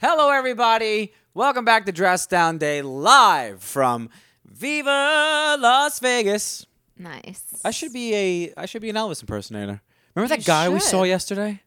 Hello, everybody. Welcome back to Dress Down Day live from Viva Las Vegas. Nice. I should be a I should be an Elvis impersonator. Remember You that guy we saw yesterday?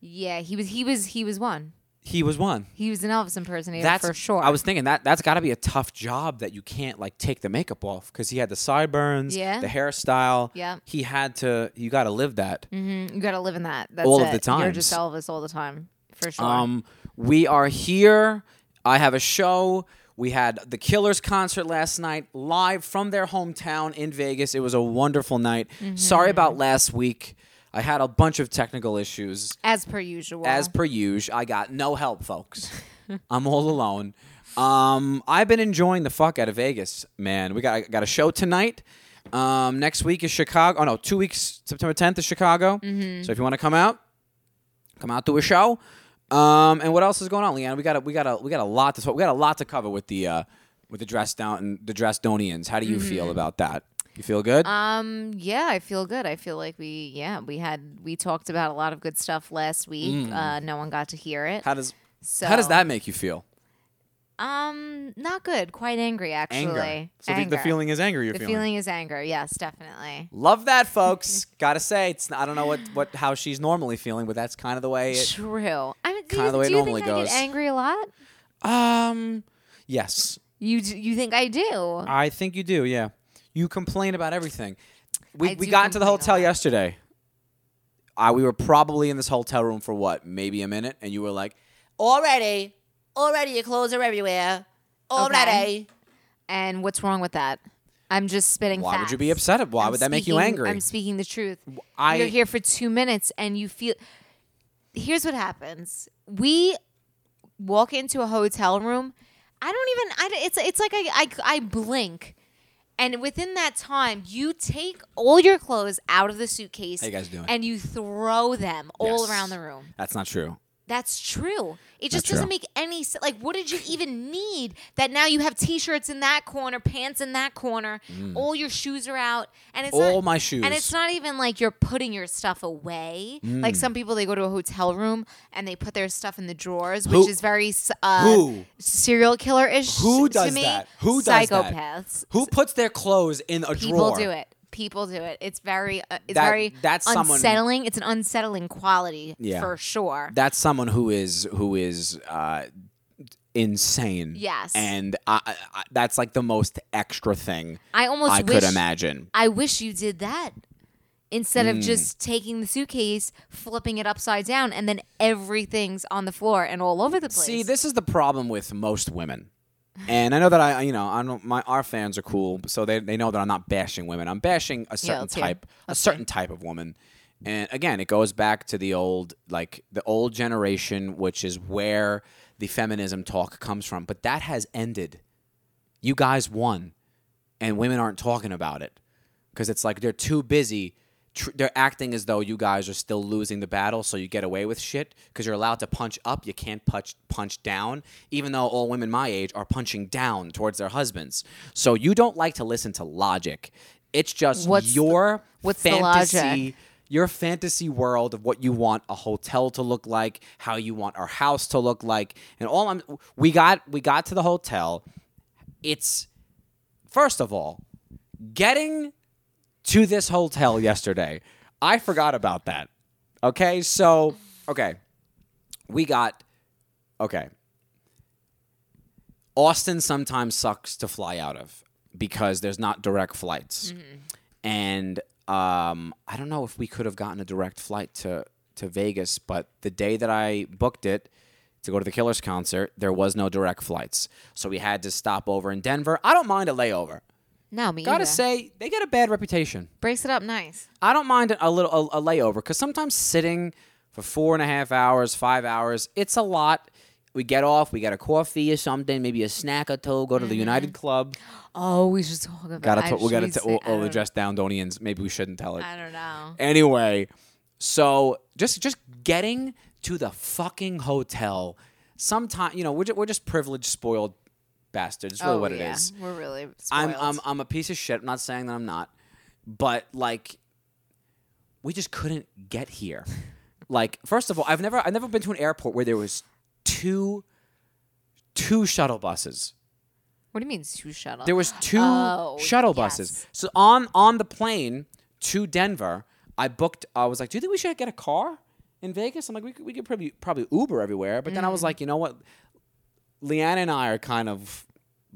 Yeah, he was. He was. He was one. He was one. He was an Elvis impersonator That's for sure. I was thinking that that's got to be a tough job that you can't like take the makeup off because he had the sideburns, Yeah. the hairstyle. Yeah. He had to. You got to live that. hmm You got to live in that. That's All of the it. You're times. just Elvis all the time for sure. Um, we are here. I have a show. We had the Killers concert last night, live from their hometown in Vegas. It was a wonderful night. Sorry about last week. I had a bunch of technical issues. as per usual. As per usual, I got no help, folks. I'm all alone. Um, I've been enjoying the fuck out of Vegas, man. We got got a show tonight. Um, next week is Chicago. Oh no, two weeks. September 10th is Chicago. So if you want to come out, come out to a show. Um, and what else is going on, Leanne? We got a, we got a we got a lot to. We got a lot to cover with the uh, with the dress down and the Dresdonians. How do you feel about that? You feel good? Um. Yeah, I feel good. I feel like we. Yeah, we had. We talked about a lot of good stuff last week. Uh, no one got to hear it. Mm. how does So how does that make you feel? Um. Not good. Quite angry, actually. Anger. So the, Anger. the feeling is anger. You're The feeling. feeling is anger. Yes, definitely. Love that, folks. Gotta say, it's I don't know what, what how she's normally feeling, but that's kind of the way it. True. I mean, do kinda you, the way it normally think I goes. get angry a lot? Um, yes, You d- you think I do? I think you do. Yeah, you complain about everything. We I we got into the hotel yesterday. Uh, we were probably in this hotel room for what, maybe a minute, and you were like, Already, already, your clothes are everywhere. Already. And what's wrong with that? I'm just spitting "Why would you be upset? Why I'm would that make you speaking- angry?" I'm speaking the truth. I You're here for two minutes and you feel. Here's what happens. We walk into a hotel room. I don't even. I, it's it's like I, I I blink, and within that time, you take all your clothes out of the suitcase. How you guys doing? And you throw them all Yes. around the room. That's not true. That's true. It just true. doesn't make any sense. Like, what did you even need that now you have t-shirts in that corner, pants in that corner, all your shoes are out, and it's Mm. All not, my shoes. And it's not even like you're putting your stuff away. Like some people, they go to a hotel room and they put their stuff in the drawers, which Who- is very s- uh, Who? serial killer ish. Who to does me. that? Who does that? Psychopaths. Who puts their clothes in a drawer? People drawer? do it. People do it. It's very, uh, it's That- very that's someone- unsettling. It's an unsettling quality Yeah. for sure. That's someone who is who is uh, insane. Yes. and I, I, I- that's like the most extra thing I almost I wish could imagine. I wish you did that instead of just taking the suitcase, flipping it upside down, and then everything's on the floor and all over the place. See, this is the problem with most women. And I know that I, you know, I don't. My our fans are cool, so they, they know that I'm not bashing women. I'm bashing a certain let's hear. type, a Let's certain type of woman. And again, it goes back to the old, like the old generation, which is where the feminism talk comes from. But that has ended. You guys won, and women aren't talking about it because it's like they're too busy. Tr- they're acting as though you guys are still losing the battle, so you get away with shit because you're allowed to punch up. You can't punch punch down, even though all women my age are punching down towards their husbands. So you don't like to listen to logic. It's just What's the- your what's the fantasy. logic? Your fantasy world of what you want a hotel to look like, how you want our house to look like, and all I'm. We got we got to the hotel. It's first of all getting to this hotel yesterday. I forgot about that. Okay, so okay, we got okay. Austin sometimes sucks to fly out of because there's not direct flights, and um, I don't know if we could have gotten a direct flight to to Vegas, but the day that I booked it to go to the Killers concert, there was no direct flights, so we had to stop over in Denver. I don't mind a layover. No, me Gotta either. say, they get a bad reputation. breaks it up nice. I don't mind a little a, a layover because sometimes sitting for four and a half hours, five hours, it's a lot. We get off, we get a coffee or something, maybe a snack or two. Go to the United mm-hmm. Club. Oh, we should talk about. Gotta talk, we gotta t- say- all, I all the don't- dress uh, down Donians. Maybe we shouldn't tell it. I don't know. Anyway, so just just getting to the fucking hotel. Sometimes you know we're just, we're just privileged, spoiled bastards. It's really oh, what it yeah. is. We're really. I'm, I'm I'm a piece of shit. I'm not saying that I'm not, but like, we just couldn't get here. like, first of all, I've never I've never been to an airport where there was two two shuttle buses. What do you mean two shuttle? There was two Oh, shuttle yes. buses. So on on the plane to Denver, I booked. I was like, "Do you think we should get a car in Vegas?" I'm like, "We could, we could probably probably Uber everywhere." But then I Mm. was like, "You know what? Leanne and I are kind of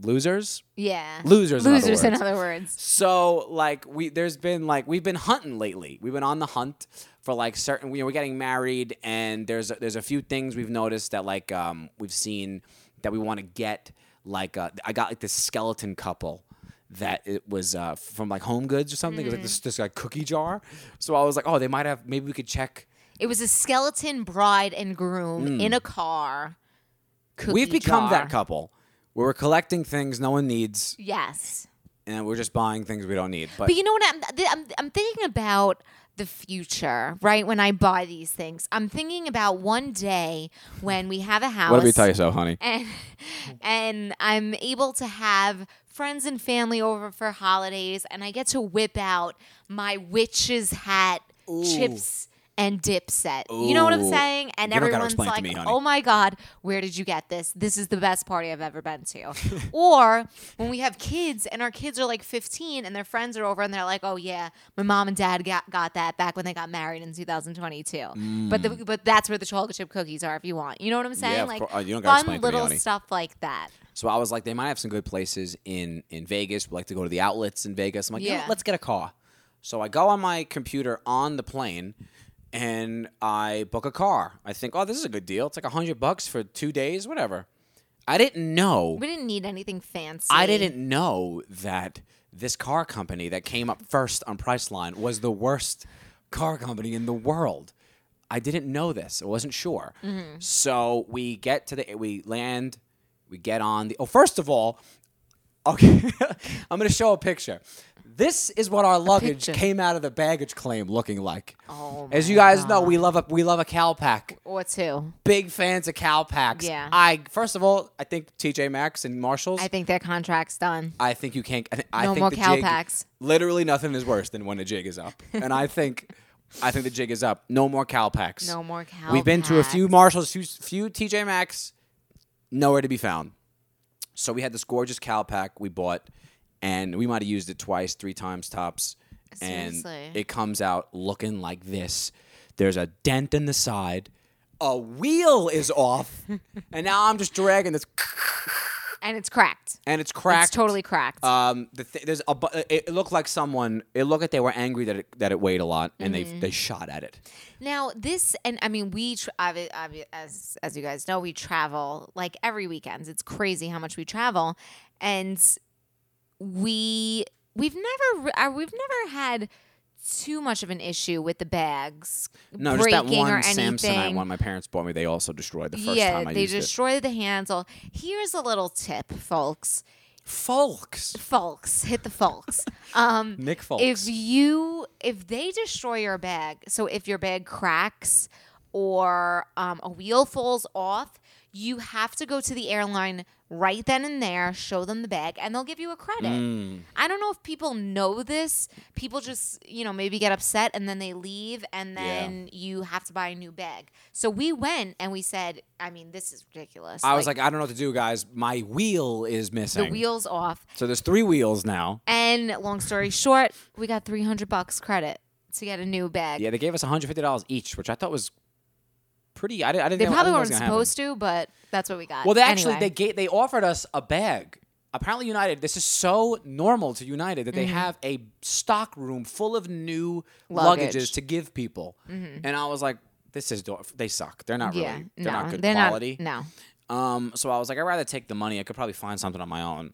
losers." yeah. Losers, in other Losers, in words. other words. So like we there's been like we've been hunting lately. We've been on the hunt for like certain you know we're getting married and there's there's a few things we've noticed that like um we've seen that we want to get like uh, I got like this skeleton couple that it was uh, from like Home Goods or something. It was like this this like cookie jar. So I was like, oh, they might have maybe we could check. It was a skeleton bride and groom in a car. Mm. We've cookie become that couple where we're collecting things no one needs Yes. and we're just buying things we don't need. But, But you know what? I'm, th- I'm, I'm thinking about the future, right? When I buy these things, I'm thinking about one day when we have a house. what did we tell you so, honey? and and I'm able to have friends and family over for holidays, and I get to whip out my witch's hat, chips and dip set. You know what I'm saying? And You everyone's explain it to like, me, "Oh my god, where did you get this? This is the best party I've ever been to." or when we have kids and our kids are like 15 and their friends are over and they're like, "Oh yeah, my mom and dad got, got that back when they got married in 2022." But the, but that's where the chocolate chip cookies are if you want. You know what I'm saying? Mm. of like uh, you fun to me, little stuff like that. So I was like, they might have some good places in in Vegas. We like to go to the outlets in Vegas. I'm like, yeah, Yeah. let's get a car. So I go on my computer on the plane, and I book a car. I think, oh, this is a good deal. It's like a hundred bucks for two days, whatever. I didn't know. We didn't need anything fancy. I didn't know that this car company that came up first on Priceline was the worst car company in the world. I didn't know this. I wasn't sure. Mm-hmm. So we get to the we land, we get on the Oh, first of all, okay. I'm to show a picture. This is what our luggage picture. came out of the baggage claim looking like. Oh As you guys know, we love a we love a Calpak What's who? big fans of Calpaks. Yeah. I first of all, I think TJ Maxx and Marshalls. I think their contract's done. I think you can't. I, th- I No think more the cow jig, packs. Literally, nothing is worse than when the jig is up, and I think, I think the jig is up. No more cow packs. No more cow. We've been to a few. Marshalls, few, few TJ Maxx, nowhere to be found. So we had this gorgeous cow pack we bought, and we might have used it twice, three times tops, Seriously. and it comes out looking like this. There's a dent in the side. A wheel is off, and now I'm just dragging this, and it's cracked. and it's cracked. It's totally cracked. Um, the th- there's a bu- it, looked like someone. It looked like they were angry that it, that it weighed a lot, and Mm-hmm. they they shot at it. Now this, and I mean, we tra- obvi- obvi- as as you guys know, we travel like every weekend. It's crazy how much we travel, and we we've never re- uh, we've never had too much of an issue with the bags No, just breaking that one or Samsonite anything. one my parents bought me. They also destroyed the first yeah, time I did it. they used destroyed the handle. Here's a little tip, folks. Folks, Folks, hit the folks. Um, Nick Folks. if you if they destroy your bag so if your bag cracks or um, a wheel falls off you have to go to the airline right then and there show them the bag and they'll give you a credit Mm. i don't know if people know this people just you know maybe get upset and then they leave and Yeah. then you have to buy a new bag so we went and we said i mean this is ridiculous I was like, I don't know what to do, guys. My wheel is missing. the wheels off So there's three wheels now. and long story short we got 300 bucks credit to get a new bag Yeah, they gave us 150 dollars each, which I thought was pretty. I didn't. I didn't They know- probably didn't know it weren't gonna happen. supposed to, but that's what we got. Well, they actually Anyway. they gave, they offered us a bag. Apparently, United. This is so normal to United that they have a stock room full of new Mm-hmm. Luggage. Mm-hmm. luggages to give people. And I was like, "This is they suck. They're not yeah, really. They're no, not good they're quality." Not, no, Um, so I was like, I'd rather take the money. I could probably find something on my own.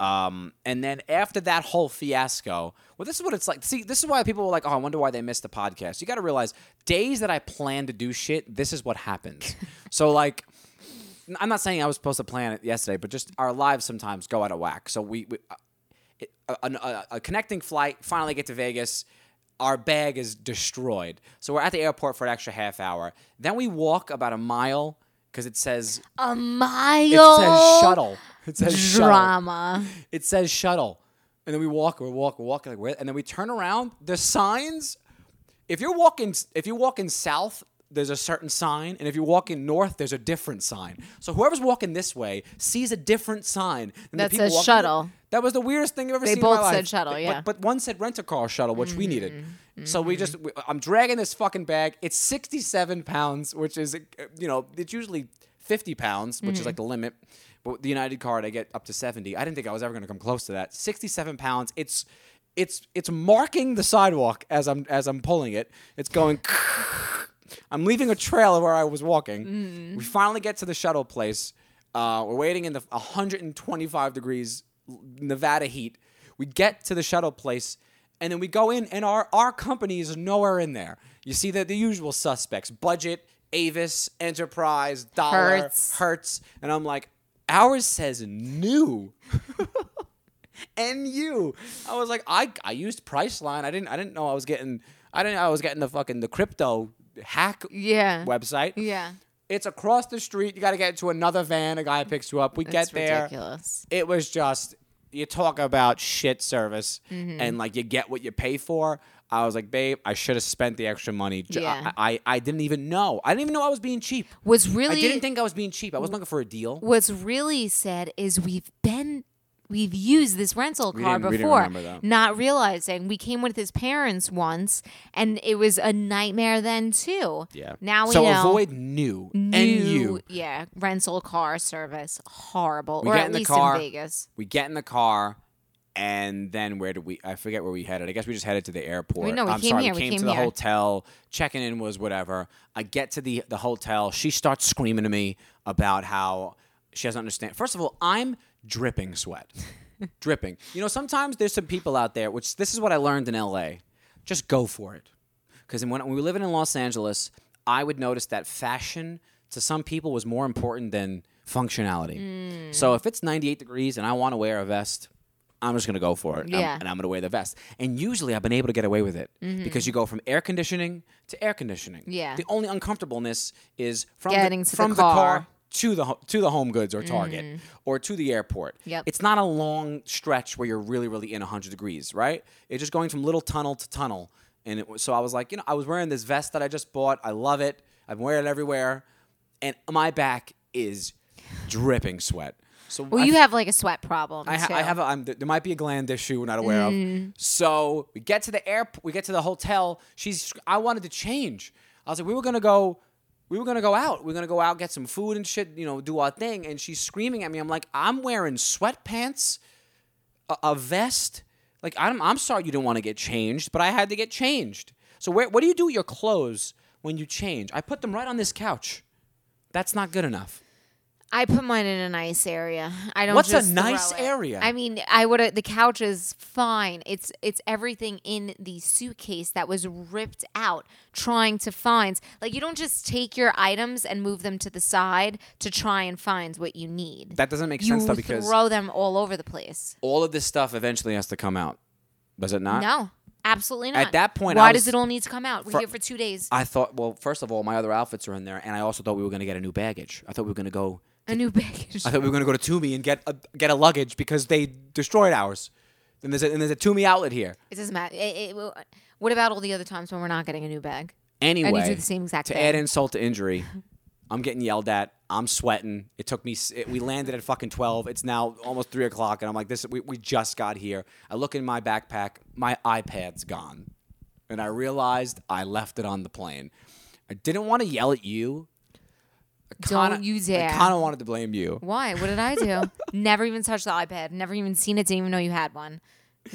Um, and then after that whole fiasco, well, this is what it's like. See, this is why people were like, "Oh, I wonder why they missed the podcast." You got to realize, days that I plan to do shit, this is what happens. so, like, I'm not saying I was supposed to plan it yesterday, but just our lives sometimes go out of whack. So we, we uh, it, a, a, a connecting flight, finally get to Vegas. Our bag is destroyed. So we're at the airport for an extra half hour. Then we walk about a mile because it says a mile. it says shuttle. It says shuttle. drama. It says shuttle. And then we walk, we walk, we walk like where and then we turn around. The signs if you're walking if you're walking south, there's a certain sign, and if you're walking north, there's a different sign. So whoever's walking this way sees a different sign. than the That people says walking- shuttle. That was the weirdest thing I've ever They seen. in my both said life. shuttle, But- yeah. But, one said rent a car shuttle, which we mm-hmm. needed. Mm-hmm. So we mm-hmm. just, we, I'm dragging this fucking bag. It's 67 pounds, which is, uh, you know, it's usually 50 pounds, which is like the limit. But with the United card, I get up to 70. I didn't think I was ever going to come close to that. 67 pounds. It's, it's, it's marking the sidewalk as I'm, as I'm pulling it. It's going. I'm leaving a trail of where I was walking. We finally get to the shuttle place. Uh, we're waiting in the 125 degrees Nevada heat. We get to the shuttle place, and then we go in, and our our company is nowhere in there. You see the the usual suspects: Budget, Avis, Enterprise, Dollar, Hertz. Hertz, and I'm like, ours says new. NU. I was like, I I used Priceline. I didn't I didn't know I was getting I didn't know I was getting the fucking the crypto hack Yeah. website. Yeah. It's across the street. You got to get to another van. A guy picks you up. We That's get there. ridiculous. It was just you talk about shit service Mm-hmm. and like you get what you pay for. I was like, babe, I should have spent the extra money. Yeah. I, I I didn't even know. I didn't even know I was being cheap. What's I really didn't think I was being cheap. I wasn't looking for a deal. What's really sad is we've been we've used this rental car didn't- we didn't before, not realizing we came with his parents once, and it was a nightmare then too. Yeah. Now we so know. avoid new, new, NU. yeah, rental car service horrible, We or get at in the least car. in Vegas. We get in the car, and then where did we? I forget where we headed. I guess we just headed to the airport. We- no, we I'm came sorry, here, we we came, came to the here. hotel. Checking in was whatever. I get to the the hotel. She starts screaming to me about how she doesn't understand. First of all, I'm dripping sweat, dripping. You know, sometimes there's some people out there. Which this is what I learned in L.A. Just go for it. Because when, when we were living in Los Angeles, I would notice that fashion to some people was more important than functionality. Mm. So if it's 98 degrees and I want to wear a vest, I'm just going to go for it. I'm- Yeah. and I'm going to wear the vest. And usually I've been able to get away with it Mm-hmm. because you go from air conditioning to air conditioning. Yeah. The only uncomfortableness is from Getting the, to the from car. To the to the home goods or Target mm. or to the airport. Yep. It's not a long stretch where you're really really in 100 degrees, right? It's just going from little tunnel to tunnel. And it, so I was like, you know, I was wearing this vest that I just bought. I love it. I've been wearing it everywhere, and my back is dripping sweat. So Well, I you have like a sweat problem. I, ha-. I have. A, I'm, there might be a gland issue we're not aware of. Mm. So we get to the airport. We get to the hotel. She's. I wanted to change. I was like, we were gonna go. We were gonna go out. We are gonna go out, get some food and shit. You know, do our thing. And she's screaming at me. I'm like, I'm wearing sweatpants, a, a vest. Like, I'm. I'm sorry you didn't want to get changed, but I had to get changed. So where? What do you do with your clothes when you change? I put them right on this couch. That's not good enough. I put mine in a nice area. I don't. What's a nice area? I mean, I would. Uh, the couch is fine. It's it's everything in the suitcase that was ripped out, trying to find. Like you don't just take your items and move them to the side to try and find what you need. That doesn't make you sense though because you throw them all over the place. all of this stuff eventually has to come out. Does it not? No, absolutely not. At that point, why I does it all need to come out? We're For- here for two days. I thought, well, first of all, my other outfits are in there, and I also thought we were going to get a new baggage. I thought we were going to go. A new baggage. I thought we were going to go to Tumi and get a, get a luggage because they destroyed ours. Then there's a, and there's a Tumi outlet here. It doesn't matter. It- it- what about all the other times when we're not getting a new bag? Anyway, do the same exact to thing. add insult to injury, I'm getting yelled at. I'm sweating. It took me. s- It, we landed at fucking twelve. It's now almost three o'clock, and I'm like, this. We, we just got here. I look in my backpack. My iPad's gone, and I realized I left it on the plane. I didn't want to yell at you. I Don't kinda- you dare. I kind of wanted to blame you. Why? What did I do? Never even touched the iPad. Never even seen it. Didn't even know you had one.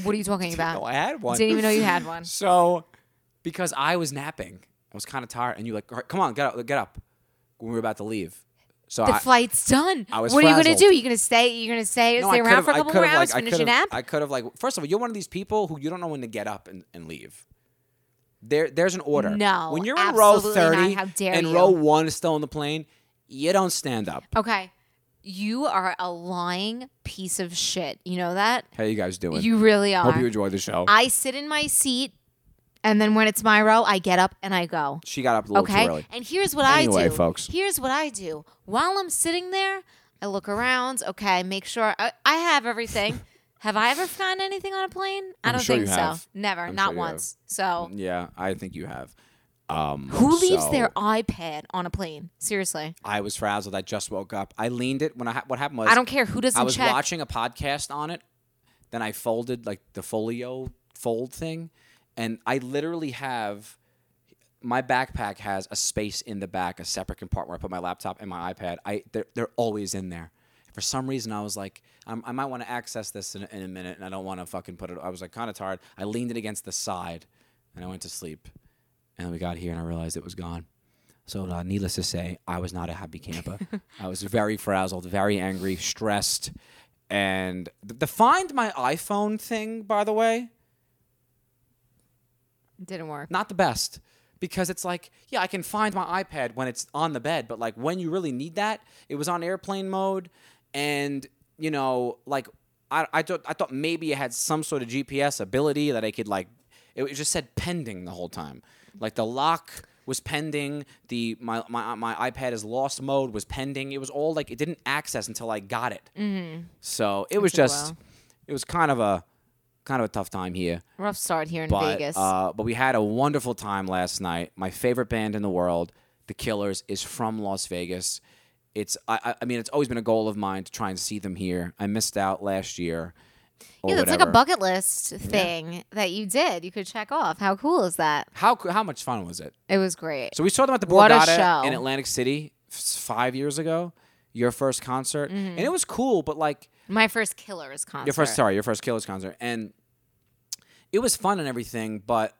What are you talking about? No, I had one. Didn't even know you had one. So, because I was napping, I was kind of tired, and you like, "All right, come on, get up, get up. When we were about to leave, so The I, flight's done. I was what are you gonna frazzled. do? You gonna stay? You gonna stay? No, stay around for a couple more hours? like, finish your nap? I could have like. First of all, you're one of these people who you don't know when to get up and, and leave. There, there's an order. No, when you're in row not. thirty How dare and you. row one is still on the plane, you don't stand up. okay, you are a lying piece of shit. You know that? How you guys doing? You really are. Hope you enjoy the show. I sit in my seat, and then when it's my row, I get up and I go. she got up a little Okay. too early. And here's what Anyway, I do. folks. Here's what I do. While I'm sitting there, I look around. Okay, make sure I, I have everything. have I ever found anything on a plane? I I'm don't sure think you so. have. Never. I'm not sure you have. once. So Yeah, I think you have. Um, Who leaves so their iPad on a plane? Seriously, I was frazzled. I just woke up. I leaned it when I ha- what happened was I don't care who doesn't I was check. watching a podcast on it. Then I folded like the folio fold thing, and I literally have my backpack has a space in the back, a separate compartment where I put my laptop and my iPad. I they're, they're always in there. For some reason, I was like, I'm, I might want to access this in, in a minute, and I don't want to fucking put it. I was like kind of tired. I leaned it against the side, and I went to sleep. And we got here, and I realized it was gone. So, uh, needless to say, I was not a happy camper. I was very frazzled, very angry, stressed, and th- the find my iPhone thing, by the way, Didn't work. not the best because it's like, yeah, I can find my iPad when it's on the bed, but like when you really need that, it was on airplane mode, and you know, like I I thought I thought maybe it had some sort of GPS ability that I could like. It just said pending the whole time, like the lock was pending. The my my my iPad is lost mode was pending. It was all like it didn't access until I got it. Mm-hmm. So it was just, it was kind of a kind of a tough time here Rough start here in but Vegas. uh, but we had a wonderful time last night. My favorite band in the world, The Killers, is from Las Vegas. It's I- I mean it's always been a goal of mine to try and see them here. I missed out last year. Yeah, that's like a bucket list thing that you did. You could check off. How cool is that? How how much fun was it? It was great. So we saw them at the Borgata in Atlantic City five years ago. Your first concert, Mm-hmm. and it was cool. But like My first Killers concert. Your first, sorry, your first Killers concert, and it was fun and everything, but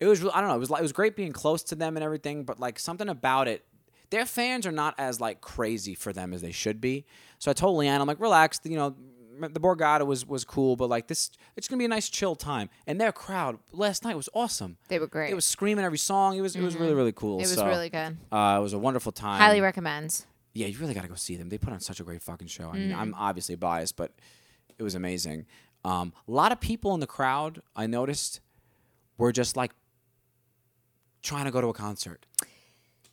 it was, I don't know, it was like it was great being close to them and everything, but like something about it, their fans are not as like crazy for them as they should be. So I told Leanne, I'm like, relax, you know, the Borgata was was cool, but like this, it's gonna be a nice chill time. And their crowd last night was awesome. They were great. It was screaming every song. It was it was really really cool. It was So, really good. Uh, it was a wonderful time. Highly recommend. Yeah, you really got to go see them. They put on such a great fucking show. I mean, Mm. I'm obviously biased, but it was amazing. Um, a lot of people in the crowd, I noticed, were just like trying to go to a concert,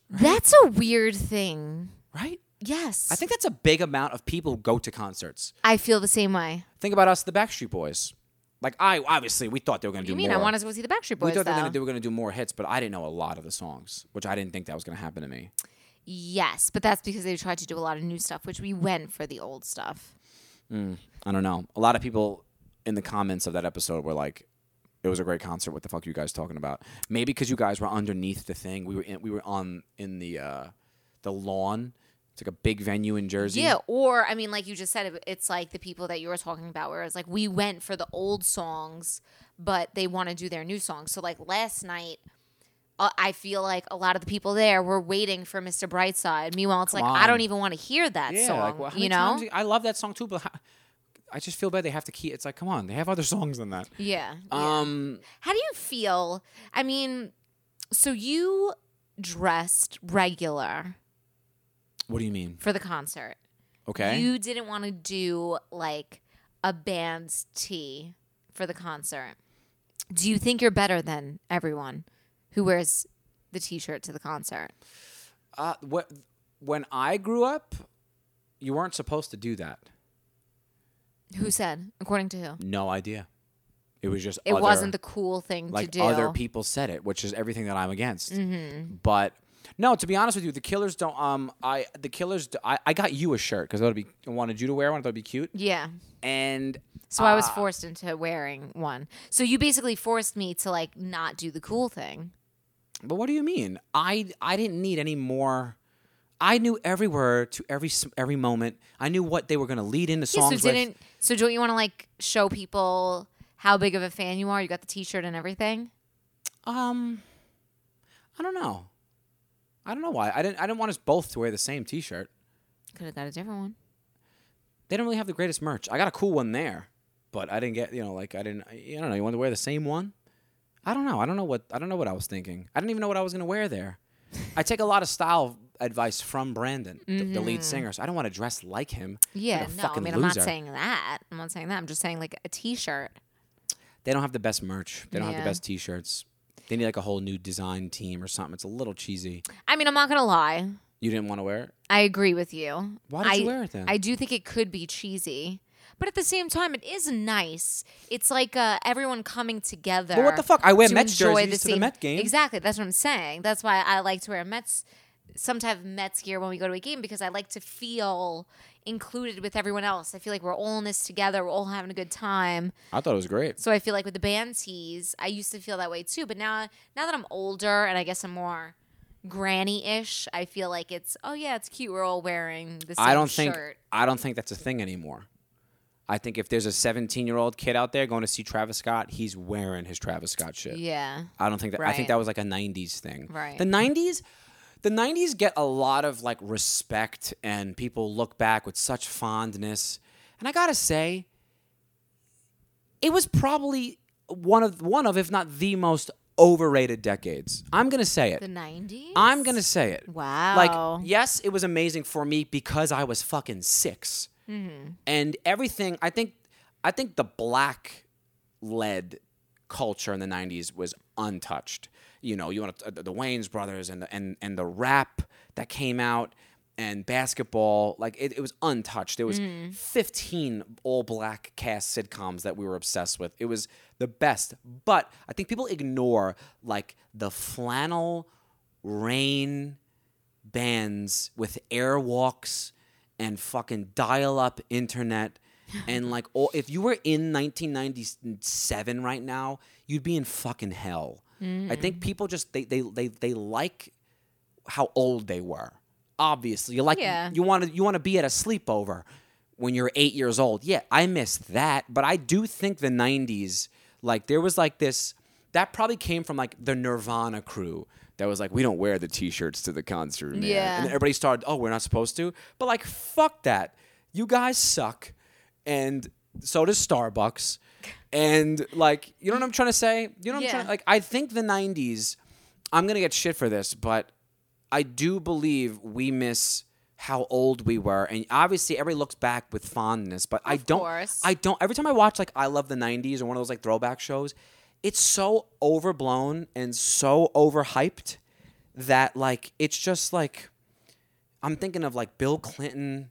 That's a weird thing. right? Yes. I think that's a big amount of people who go to concerts. I feel the same way. Think about us, the Backstreet Boys. Like I obviously we thought they were going to do You mean more. I wanted to go see the Backstreet Boys? we thought they were though? going to do were going to do more hits, but I didn't know a lot of the songs, which I didn't think that was going to happen to me. yes, but that's because they tried to do a lot of new stuff, which we went for the old stuff. I don't know. A lot of people in the comments of that episode were like, "It was a great concert. What the fuck are you guys talking about?" Maybe because you guys were underneath the thing. We were in, we were on in the uh, the lawn. It's like a big venue in Jersey. Yeah, or I mean, like you just said, it's like the people that you were talking about, where it's like we went for the old songs, but they want to do their new songs. So like last night, uh, I feel like a lot of the people there were waiting for Mr. Brightside. Meanwhile, it's Come like I don't even want to hear that yeah. song. like, well, you know? times- I love that song too, but how, I just feel bad they have to keep. It's like, come on, they have other songs than that. yeah. yeah. Um, How do you feel? I mean, so you dressed regular what do you mean? for the concert. Okay. You didn't want to do like a band's tee for the concert. Do you think you're better than everyone who wears the t-shirt to the concert? uh, what when I grew up, you weren't supposed to do that. Who said? According to who? No idea. It was just It other- wasn't the cool thing like to do. other people said it, which is everything that I'm against. Mm-hmm. But no, to be honest with you, the Killers don't. Um, I the Killers. d- I, I got you a shirt because I would be I wanted you to wear one. I thought it'd be cute. yeah. And So I was uh, forced into wearing one. So you basically forced me to like not do the cool thing. But what do you mean? I I didn't need any more. I knew every word to every s- every moment. I knew what they were going to lead into Yeah, songs so with. didn't so don't you want to like show people how big of a fan you are? You got the t-shirt and everything? Um, I don't know. I don't know why. I didn't. I didn't want us both to wear the same T-shirt. Could have got a different one. They don't really have the greatest merch. I got a cool one there, but I didn't get. You know, like I didn't. I don't know. You want to wear the same one? I don't know. I don't know what. I don't know what I was thinking. I didn't even know what I was going to wear there. I take a lot of style advice from Brandon, the, the lead singer. So I don't want to dress like him. Mm-hmm. Yeah, like no, I mean, I'm not saying that. I'm not saying that. I'm just saying like a T-shirt. They don't have the best merch. They don't have the best T-shirts. They need like a whole new design team or something. It's a little cheesy. I mean, I'm not gonna lie. You didn't want to wear it. I agree with you. Why did I, you wear it then? I do think it could be cheesy, But at the same time, it is nice. It's like uh, everyone coming together. Well, what the fuck? I wear Mets jerseys to the Met game. Exactly. That's what I'm saying. That's why I like to wear Mets, some type of Mets gear when we go to a game because I like to feel included with everyone else. I feel like we're all in this together. We're all having a good time. I thought it was great. So I feel like with the band tees, I used to feel that way too. But now, now that I'm older and I guess I'm more granny-ish, I feel like it's oh yeah, it's cute. We're all wearing the same I don't think shirt. I don't think that's a thing anymore. I think if there's a 17 year old kid out there going to see Travis Scott, he's wearing his Travis Scott shit. Yeah. I don't think that. I think that was like a '90s thing. Right. The '90s, the '90s get a lot of like respect, and people look back with such fondness. And I gotta say, it was probably one of one of, if not the most overrated decades. I'm gonna say it. The 90s? I'm gonna say it. Wow. Like, yes, it was amazing for me because I was fucking 6 Mm-hmm. and everything. I think, I think the black led culture in the '90s was untouched. You know, you want uh, to, the Wayans brothers and the and and the rap that came out and basketball. Like it, it was untouched. There was mm. 15 all black cast sitcoms that we were obsessed with. It was the best. But I think people ignore like the flannel rain bands with airwalks and fucking dial up internet and like all, if you were in 1997 right now you'd be in fucking hell i think mm. people just they they they, they like how old they were obviously. You like Yeah. you want to you want to be at a sleepover when you're 8 years old. Yeah i missed that but i do think the 90s like there was like this that probably came from like the nirvana crew that was like we don't wear the t-shirts to the concert man. Yeah. and everybody started oh we're not supposed to? But like fuck that. You guys suck. And so does starbucks and like you know what i'm trying to say you know what i'm Yeah. trying like i think the 90s i'm gonna get shit for this but i do believe we miss how old we were and obviously everybody looks back with fondness but i don't course. i don't every time i watch like i love the 90s or one of those like throwback shows it's so overblown and so overhyped that like it's just like I'm thinking of like Bill Clinton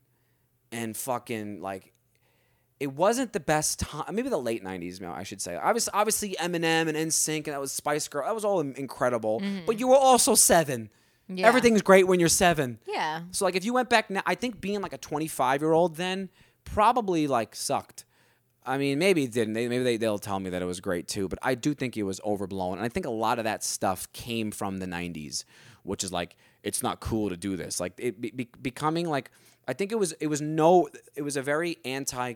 and fucking like it wasn't the best time. Maybe the late '90s, I should say. Obviously, obviously Eminem and NSYNC and that was Spice Girl. That was all in- incredible. But you were also seven. Mm-hmm. Yeah. Everything's great when you're seven. Yeah. So like if you went back now, I think being like a 25 year old then probably like sucked. I mean, maybe it didn't. They, maybe they, they'll tell me that it was great too, but I do think it was overblown. And I think a lot of that stuff came from the 90s, which is like, it's not cool to do this. Like, it be, be- becoming like, I think it was, it was no, it was a very anti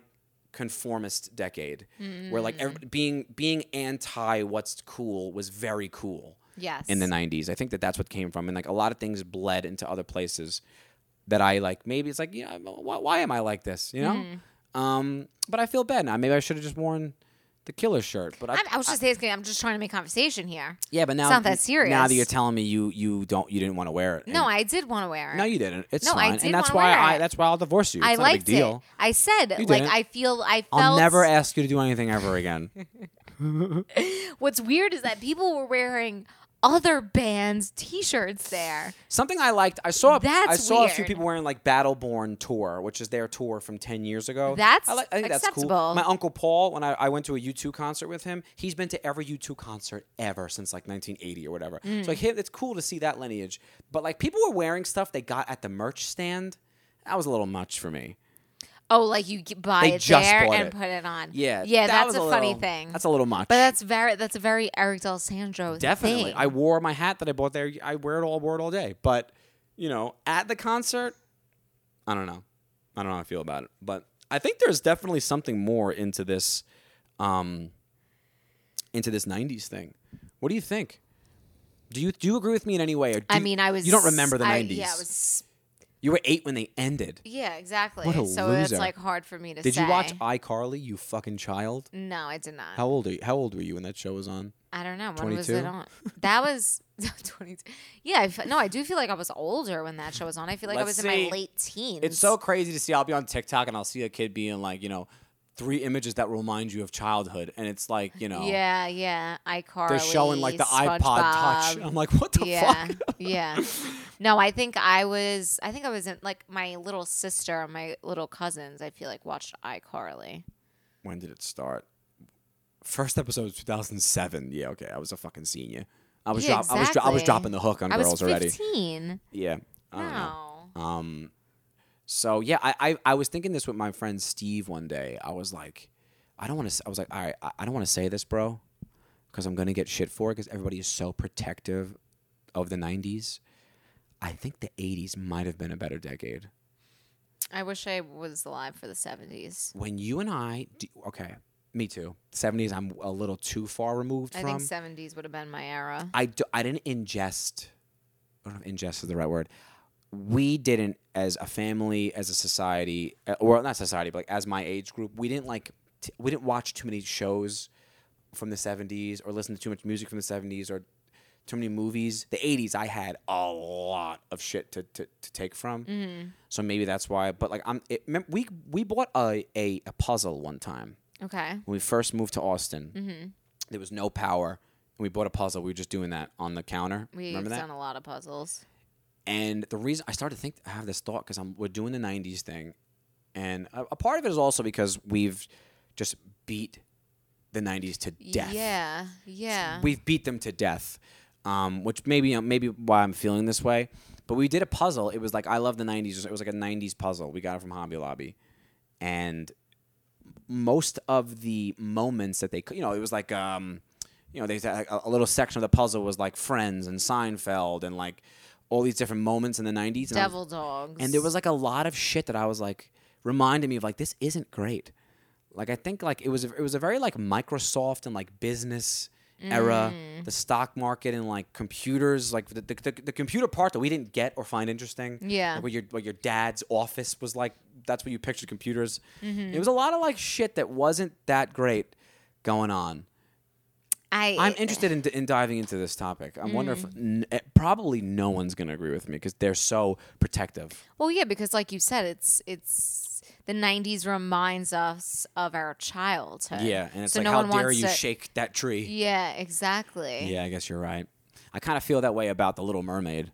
conformist decade where like every, being, being anti what's cool was very cool Yes. in the 90s. I think that that's what came from. And like a lot of things bled into other places that I like. Maybe it's like, yeah, why, why am I like this? You know? Um, but I feel bad now. Maybe I should have just worn the killer shirt. But I, I was just asking. I'm just trying to make conversation here. yeah, but now it's not that serious. Now that you're telling me you you don't you didn't want to wear it. No, I did want to wear it. no, you didn't. It's No, I fine, did and that's why I that's why I'll divorce you. It's I not liked a big deal. it. I said You like didn't. I feel I felt. I'll never ask you to do anything ever again. What's weird is that people were wearing other bands' T-shirts there. Something I liked. I saw. That's I saw a few people wearing like Battle Born tour, which is their tour from ten years ago. That's I, like, I think that's cool. acceptable. My uncle Paul, when I, I went to a U two concert with him, he's been to every U two concert ever since like 1980 or whatever. Mm. So like, it's cool to see that lineage. But like, people were wearing stuff they got at the merch stand. That was a little much for me. Oh, like you g- buy They it just there bought and it. put it on. Yeah, yeah, that that's was a, funny little- thing. That's a little much. but that's very that's a very Eric D'Alessandro Definitely. thing. Definitely. I wore my hat that I bought there. I wear it all, wore it all day. But, you know, at the concert, I don't know. I don't know how I feel about it. But I think there's definitely something more into this, um, into this '90s thing. What do you think? Do you do you agree with me in any way? Or do I you- mean, I was. You don't remember the I- '90s. Yeah, I was. You were eight when they ended. Yeah, exactly. What a so loser. it's like hard for me to say. Did say. you watch iCarly? You fucking child. No, I did not. How old are you? How old were you when that show was on? I don't know. When was it 22? on? That was 22. Yeah, I fe- no, I do feel like I was older when that show was on. I feel like I Let's was in my late teens. It's so crazy to see. I'll be on TikTok and I'll see a kid being like, you know, three images that remind you of childhood, and it's like you know, Yeah, yeah. iCarly. they're showing like the iPod Touch. I'm like, what the yeah, fuck? yeah. No, I think I was. I think I was in like my little sister and my little cousins. I feel like watched iCarly. When did it start? First episode was 2007. Yeah, okay, I was a fucking senior. I was Yeah, drop- I was dro- I was dropping the hook on I girls was already. fifteen. Yeah. I don't know. No. Um, so yeah, I, I I was thinking this with my friend Steve one day. I was like, I don't want to. I was like, all right, I, I don't want to say this, bro, because I'm gonna get shit for it because everybody is so protective of the '90s. I think the '80s might have been a better decade. I wish I was alive for the seventies. When you and I, do, okay, me too. '70s, I'm a little too far removed I from. think seventies would have been my era. I, do, I didn't ingest. I don't know if ingest is the right word. We didn't, as a family, as a society, uh, or not society, but like as my age group, we didn't like. T- we didn't watch too many shows from the '70s, or listen to too much music from the '70s, or too many movies. The '80s, I had a lot of shit to to, to take from. So maybe that's why. But like, I'm. It, mem- we we bought a, a a puzzle one time Okay. when we first moved to Austin. There was no power, and we bought a puzzle. We were just doing that on the counter. We've Remember that? done a lot of puzzles. And the reason I started to think, I have this thought because we're doing the '90s thing, and a, a part of it is also because we've just beat the '90s to death. Yeah. Yeah. We've beat them to death, um, which maybe maybe why I'm feeling this way. But we did a puzzle. It was like I love the '90s. It was like a '90s puzzle. We got it from Hobby Lobby, and most of the moments that they, could- you know, it was like, um, you know, they a, a little section of the puzzle was like Friends and Seinfeld and like all these different moments in the '90s. And I was- Devil dogs. and there was like a lot of shit that I was like reminding me of like this isn't great. Like I think like it was a, it was a very like Microsoft and like business era, Mm. the stock market and like computers, like the, the, the, the computer part that we didn't get or find interesting. Yeah. like what your what your dad's office was like. That's what you pictured computers. Mm-hmm. It was a lot of like shit that wasn't that great going on. I. I'm interested in, in diving into this topic. I wonder Mm. if n- eh, probably no one's gonna agree with me because they're so protective. Well, yeah, because like you said, it's it's the '90s reminds us of our childhood. Yeah, and it's so like, no how dare you to, shake that tree? Yeah, exactly. Yeah, I guess you're right. I kind of feel that way about the Little Mermaid,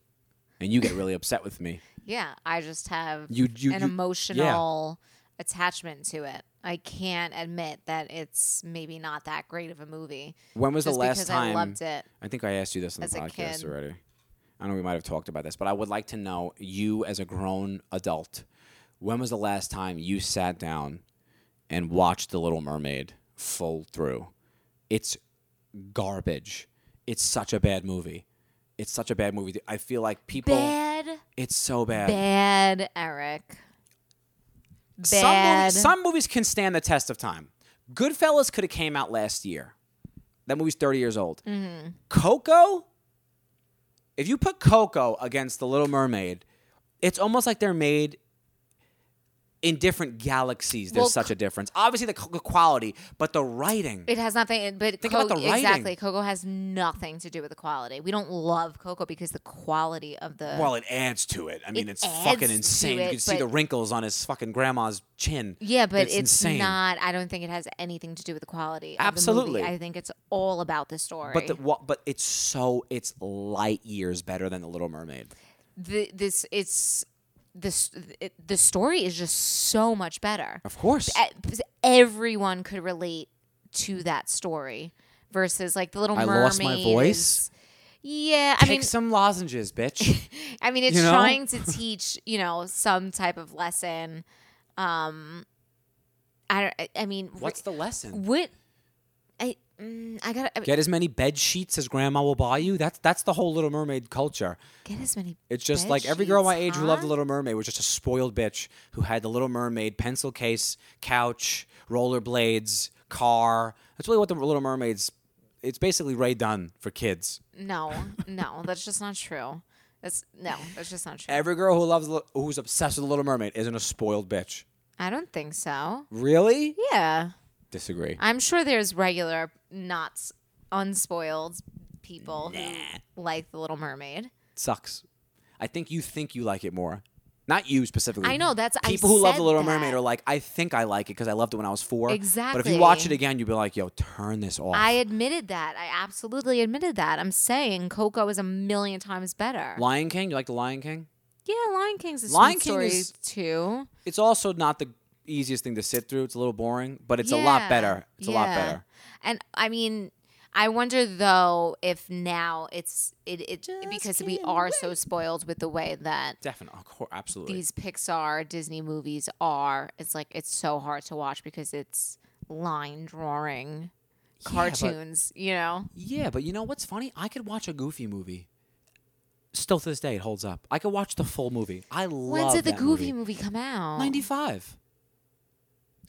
and you get really upset with me. Yeah, I just have You- you- an you- emotional attachment to it. I can't admit that it's maybe not that great of a movie. When was the last time? I loved it. I think I asked you this on the podcast kid. already. I know we might have talked about this, but I would like to know you as a grown adult. When was the last time you sat down and watched The Little Mermaid full through? It's garbage. It's such a bad movie. It's such a bad movie. I feel like people. Bad, It's so bad. bad, Eric. Some movies, some movies can stand the test of time. Goodfellas could have came out last year. That movie's 30 years old. Mm-hmm. Coco, if you put Coco against The Little Mermaid, it's almost like they're made in different galaxies. There's Well, such a difference. Obviously, the, quality, but the writing. It has nothing, but Think Co- about the writing. exactly. Coco has nothing to do with the quality. We don't love Coco because the quality of the well, it adds to it. I mean, It it's fucking insane. you can see the wrinkles on his fucking grandma's chin. yeah, but it's, it's, not. I don't think it has anything to do with the quality. Of Absolutely. the movie. I think it's all about the story. But the, what? But it's so it's light years better than the Little Mermaid. the, this it's this it, the story is just so much better. Of course. E- Everyone could relate to that story versus like the Little I Mermaid. lost my voice? is- Yeah, I Take mean, some lozenges, bitch. I mean, it's you know? trying to teach you know some type of lesson. Um, I don't. I- I mean, What's the lesson? what? I mm, I gotta I Get as many bed sheets as grandma will buy you. That's that's the whole Little Mermaid culture. get as many. It's just like every girl my age who loved the Little Mermaid was just a spoiled bitch who had the Little Mermaid pencil case, couch, rollerblades, car. That's really what the Little Mermaid's. It's basically Ray Dunn for kids. No, no, that's just not true. That's no, that's just not true. Every girl who loves who's obsessed with the Little Mermaid isn't a spoiled bitch. I don't think so. Really? Yeah, Disagree. I'm sure there's regular, not s- unspoiled people who like the Little Mermaid. Sucks. I think you think you like it more. Not you specifically. I know, that's- I people who love said the Little Mermaid that. are like, I think I like it because I loved it when I was four. Exactly. But if you watch it again, you'd be like, Yo, turn this off. I admitted that. I absolutely admitted that. I'm saying Coco is a million times better. Lion King. You like the Lion King? yeah, Lion King's a Lion sweet King story is- too. It's also not the easiest thing to sit through. It's a little boring, but it's a lot better. It's a lot better. And I mean, I wonder though if now it's it, it because we are so spoiled with the way that Definitely, of course, absolutely. these Pixar Disney movies are. It's like it's so hard to watch because it's line drawing but- cartoons. you know. Yeah, but you know what's funny? I could watch a Goofy movie. Still to this day, it holds up. I could watch the full movie. I love When did the Goofy movie. movie come out? Ninety-five.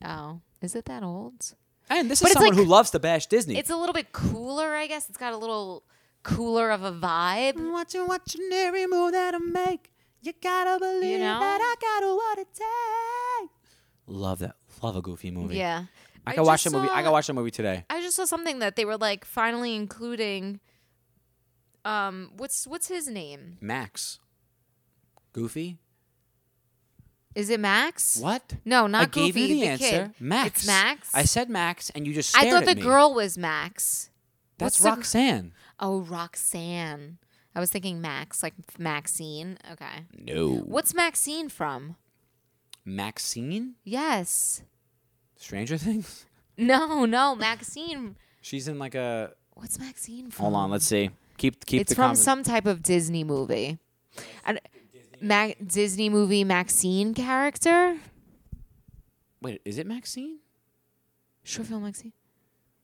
Oh, is it that old? And this But is it's someone like- who loves to bash Disney. It's a little bit cooler, I guess. It's got a little cooler of a vibe. watching, watching every move that I make. You gotta believe You know? that I got what it takes. Love that. Love a Goofy movie. Yeah. I could watch just a movie. I saw- could watch the movie today. I just saw something that they were like finally including. Um, what's what's his name? Max. Goofy. Is it Max? What? No, not I gave Goofy, you the, the answer. kid. Max. It's Max. I said Max, and you just stared I thought the me. girl was Max. That's what's the Roxanne. Oh, Roxanne. I was thinking Max, like Maxine. Okay. No. What's Maxine from? Maxine? Yes. Stranger Things? No, no, Maxine. She's in like a. What's Maxine from? Hold on, let's see. Keep keep it's the from some type of Disney movie. I d- Ma- Disney movie Maxine character? Wait, is it Maxine? Short film Maxine.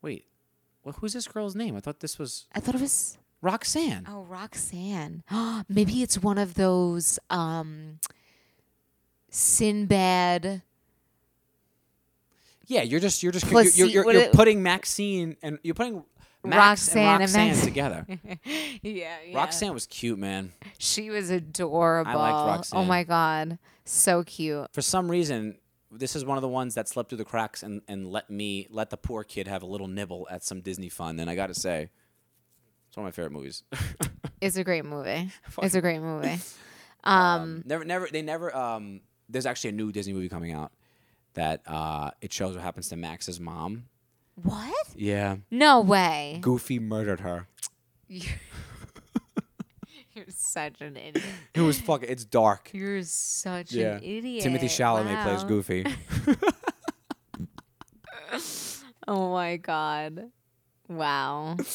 Wait, well, who's this girl's name? I thought this was I thought it was Roxanne. oh Roxanne. Maybe it's one of those um Sinbad. Yeah, you're just you're just you're, you're, you're, you're putting Maxine and you're putting Max Roxanne and Roxanne Max- together. Yeah, yeah. Roxanne was cute, man. She was adorable. I Oh Roxanne. Oh my god. So cute. For some reason, this is one of the ones that slipped through the cracks and, and let me let the poor kid have a little nibble at some Disney fun. And I got to say, it's one of my favorite movies. It's a great movie. It's a great movie. Um, never, never, they never. Um, there's actually a new Disney movie coming out that uh, it shows what happens to Max's mom. What? Yeah, No way. Goofy murdered her. You're such an idiot. It was fucking. It's dark. You're such Yeah, an idiot. Timothée Chalamet plays Goofy. Oh my god. Wow.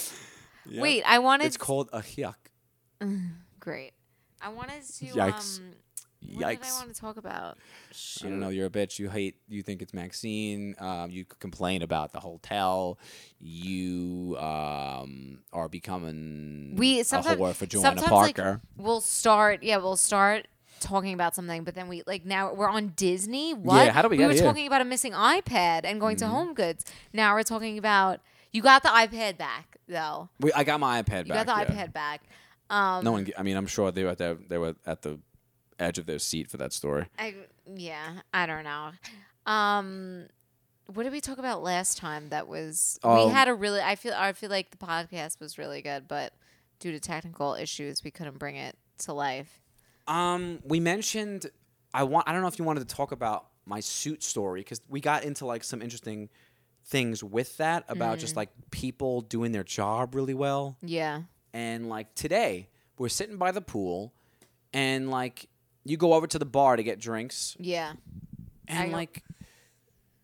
Yeah. Wait, I wanted it's called a yuck. great. I wanted to Yikes. um what did I want to talk about? I don't know. You're a bitch. You hate. You think it's Maxine. Um, you complain about the hotel. You um, are becoming We a sometimes whore for Joanna sometimes Parker. like we'll start yeah, we'll start talking about something, but then we like now we're on Disney. What? how did we we were here? talking about a missing iPad and going Mm-hmm. to Home Goods. Now we're talking about you got the iPad back though. we, I got my iPad You back. You got the yeah. iPad back. Um, No one. I mean, I'm sure they were at the, they were at the edge of their seat for that story. I yeah, I don't know. Um what did we talk about last time that was Oh. we had a really I feel I feel like the podcast was really good, but due to technical issues we couldn't bring it to life. Um, we mentioned. I want. I don't know if you wanted to talk about my suit story because we got into like some interesting things with that about Mm. just like people doing their job really well. Yeah. And like today, we're sitting by the pool, and like you go over to the bar to get drinks, Yeah. and I- like,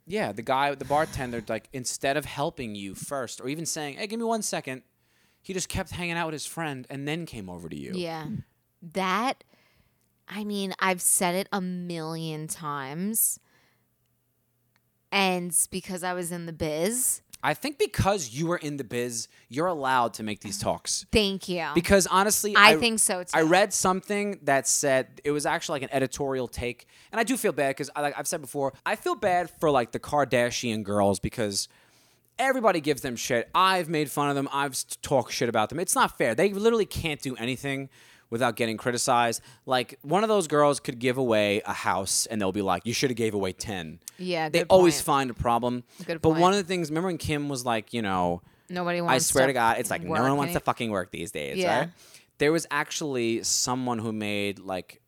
yeah, the guy, the bartender, like instead of helping you first, or even saying, "Hey, give me one second, he just kept hanging out with his friend and then came over to you. Yeah. That I mean, I've said it a million times. And because I was in the biz. I think because you were in the biz, you're allowed to make these talks. Thank you. Because honestly, I think so, too. I read something that said it was actually like an editorial take, and I do feel bad because, like I've said before, I feel bad for like the Kardashian girls because everybody gives them shit. I've made fun of them. I've talked shit about them. It's not fair. They literally can't do anything without getting criticized. Like one of those girls could give away a house, and they'll be like, "You should have gave away 10. Yeah, they good always find a problem. Good but point. one of the things, remember when Kim was like, you know. Nobody wants I swear to to God, it's like no one wants any- to fucking work these days, Yeah. right? There was actually someone who made like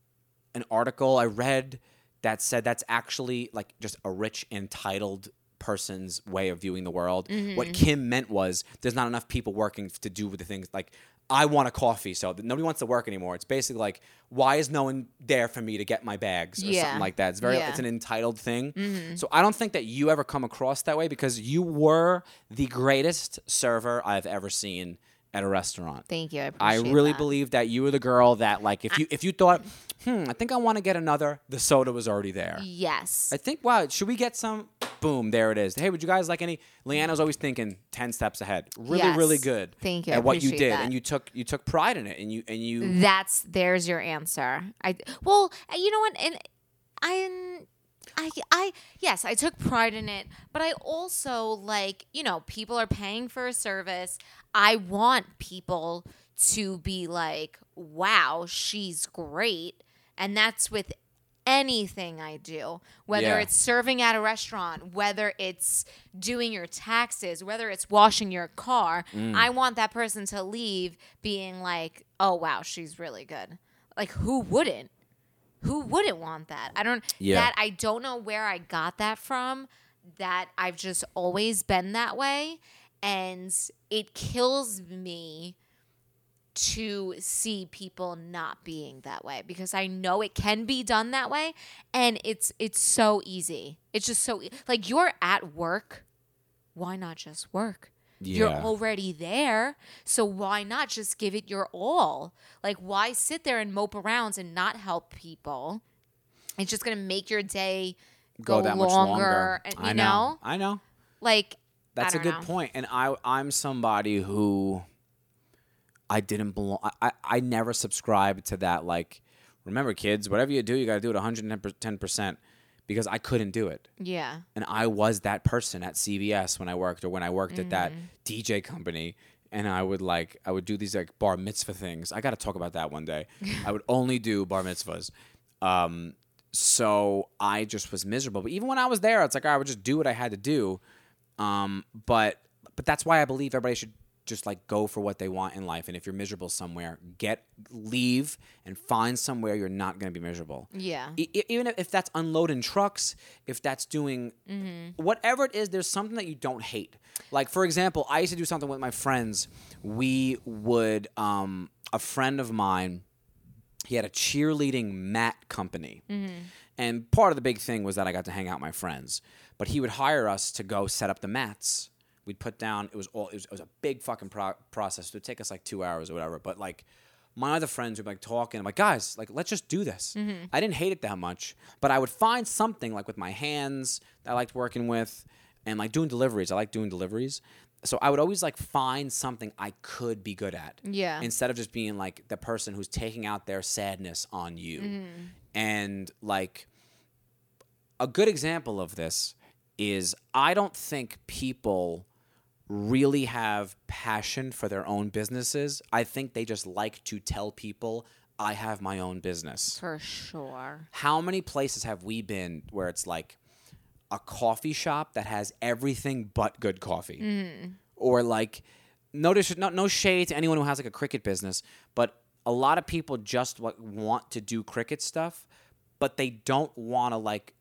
an article I read that said that's actually like just a rich entitled person's way of viewing the world. What mm-hmm. Kim meant was there's not enough people working to do with the things like I want a coffee, so nobody wants to work anymore. It's basically like why is no one there for me to get my bags or Yeah. something like that. It's very Yeah. it's an entitled thing. Mm-hmm. So I don't think that you ever come across that way because you were the greatest server I've ever seen at a restaurant. Thank you. I, I really that. believe that you were the girl that like if you if you thought, hmm, I think I want to get another, the soda was already there. Yes. I think wow, should we get some? Boom, there it is. Hey, would you guys like any? Leanna's always thinking ten steps ahead. Really, Yes. really good. Thank you. I At what you did, that. and you took you took pride in it, and you and you. That's there's your answer. I well, you know what, and I. I, I yes I took pride in it but I also like you know people are paying for a service I want people to be like wow she's great and that's with anything I do whether Yeah. it's serving at a restaurant whether it's doing your taxes whether it's washing your car Mm. I want that person to leave being like oh wow she's really good like who wouldn't who wouldn't want that? I don't Yeah. that I don't know where I got that from. That I've just always been that way and it kills me to see people not being that way because I know it can be done that way and it's it's so easy. It's just so like you're at work, why not just work? You're already there, so why not just give it your all? Like why sit there and mope around and not help people? It's just going to make your day go, Go that much longer, longer. and you I know? I know. Like That's a good know. point. And I I'm somebody who I didn't belong I, I, never subscribed to that like remember kids, whatever you do, you gotta do it 110 percent because I couldn't do it. Yeah. And I was that person at CVS when I worked or when I worked at that Mm. DJ company. And I would like I would do these like bar mitzvah things. I gotta talk about that one day. I would only do bar mitzvahs. Um so I just was miserable. But even when I was there, it's like I would just do what I had to do. Um, but but that's why I believe everybody should just like go for what they want in life. And if you're miserable somewhere, get leave and find somewhere you're not going to be miserable. Yeah. E- even if- if that's unloading trucks, if that's doing whatever it is, there's something that you don't hate. Like for example, I used to do something with my friends. We would um, a friend of mine he had a cheerleading mat company. And part of the big thing was that I got to hang out with my friends. But he would hire us to go set up the mats. We'd put down, it was all, it was, it was a big fucking pro- process. It would take us like two hours or whatever. But like, my other friends would be like talking. I'm like, guys, like, let's just do this. Mm-hmm. I didn't hate it that much. But I would find something like with my hands that I liked working with and like doing deliveries. I like doing deliveries. So I would always like find something I could be good at Yeah. instead of just being like the person who's taking out their sadness on you. Mm-hmm. And like a good example of this is I don't think people really have passion for their own businesses. I think they just like to tell people I have my own business. For sure. How many places have we been where it's like a coffee shop that has everything but good coffee? Mm. Or like, no, no, no shade to anyone who has like a Cricut business, but a lot of people just want to do Cricut stuff, but they don't want to like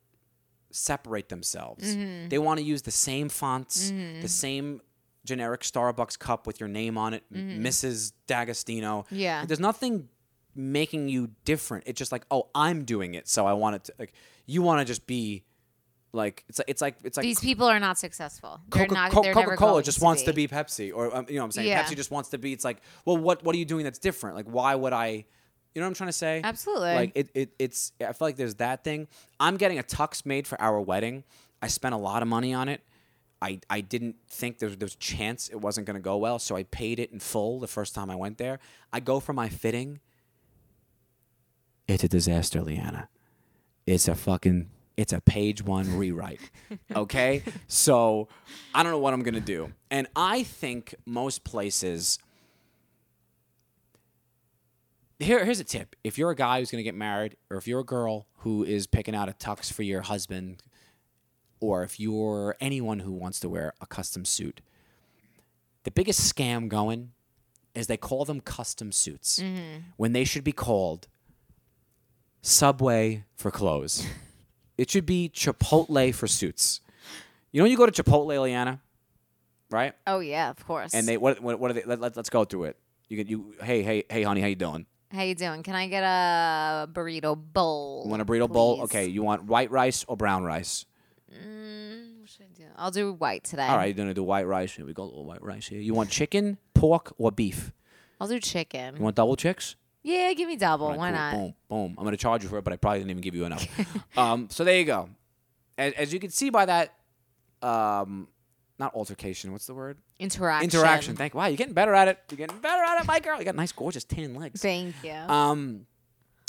separate themselves. Mm-hmm. They want to use the same fonts, mm-hmm. the same generic Starbucks cup with your name on it, Mrs. D'Agostino. Yeah. There's nothing making you different. It's just like, oh, I'm doing it, so I want it to like you want to just be like it's like it's like it's like These people are not successful. Coca, not, Co- Coca-Cola just to wants be. to be Pepsi, or um, you know what I'm saying. Yeah. Pepsi just wants to be. It's like, well, what what are you doing that's different? Like, why would I? You know what I'm trying to say? Absolutely. Like it, it it's. I feel like there's that thing. I'm getting a tux made for our wedding. I spent a lot of money on it. I, I didn't think there was, there was a chance it wasn't going to go well, so I paid it in full the first time I went there. I go for my fitting. It's a disaster, Leanna. It's a fucking it's a page one rewrite. Okay? so I don't know what I'm gonna do. And I think most places here, here's a tip. If you're a guy who's gonna get married, or if you're a girl who is picking out a tux for your husband, or if you're anyone who wants to wear a custom suit, the biggest scam going is they call them custom suits mm-hmm. when they should be called Subway for clothes. it should be Chipotle for suits. You know when you go to Chipotle, Leanna, right? Oh yeah, of course. And they what what, what are they? Let, let, us go through it. You get you. Hey hey hey, honey, how you doing? How you doing? Can I get a burrito bowl? You want a burrito bowl? Okay. You want white rice or brown rice? Mm, what should I do? I'll do white today. All right, you're gonna do white rice. Here we go, a little white rice here. You want chicken, pork, or beef? I'll do chicken. You want double chicks? Yeah, give me double. Right, Why cool. not? Boom, boom. I'm gonna charge you for it, but I probably didn't even give you enough. um, so there you go. As, as you can see by that, um, not altercation. What's the word? Interaction. Interaction. Thank. Wow, you're getting better at it. You're getting better at it, my girl. You got nice, gorgeous tan legs. Thank you. Um,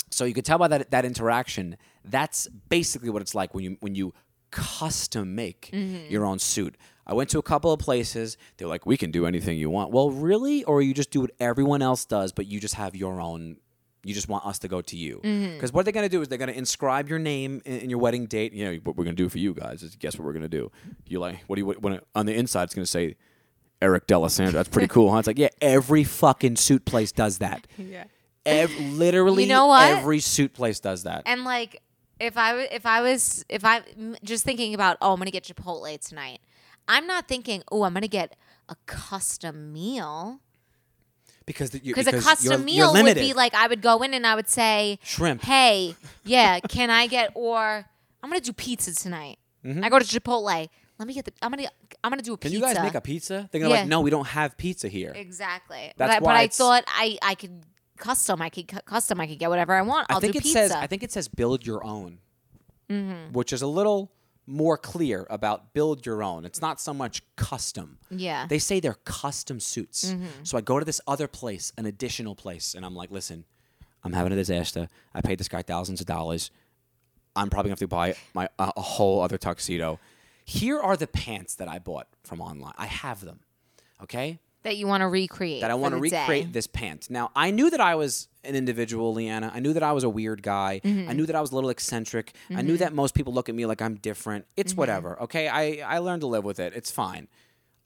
so you could tell by that that interaction. That's basically what it's like when you when you custom make Mm-hmm. your own suit. I went to a couple of places. They're like, "We can do anything you want." Well, really, or you just do what everyone else does, but you just have your own. You just want us to go to you because Mm-hmm. what they're gonna do is they're gonna inscribe your name in, in your wedding date. You know what we're gonna do for you guys is guess what we're gonna do. You like what do you when it, on the inside it's gonna say Eric Delisandro. That's pretty cool, huh? It's like yeah, every fucking suit place does that. yeah. Ev- literally, You know what? every suit place does that. And like, if I w- if I was if I m- just thinking about oh I'm gonna get Chipotle tonight, I'm not thinking oh I'm gonna get a custom meal because the, you, because a you're- custom you're meal would be like I would go in and I would say Shrimp. Hey, yeah, can I get or I'm gonna do pizza tonight. I go to Chipotle. Let me get the. I'm gonna. I'm gonna do a Mm-hmm. Can you guys make a pizza? They're gonna Yeah. like, no, we don't have pizza here. Exactly. That's but I, but I thought I I could custom. I could cu- custom. I could get whatever I want. I'll I think do it pizza. says. I think it says build your own, mm-hmm. which is a little more clear about build your own. It's not so much custom. Yeah. They say they're custom suits. Mm-hmm. So I go to this other place, an additional place, and I'm like, listen, I'm having a disaster. I paid this guy thousands of dollars. I'm probably gonna have to buy my a a whole other tuxedo. Here are the pants that I bought from online. I have them. Okay, that you want to recreate. that I want to the day. recreate this pant. Now, I knew that I was an individual, Leanna. I knew that I was a weird guy. Mm-hmm. I knew that I was a little eccentric. I knew that most people look at me like I'm different. It's Mm-hmm. whatever. Okay, I I learned to live with it. It's fine.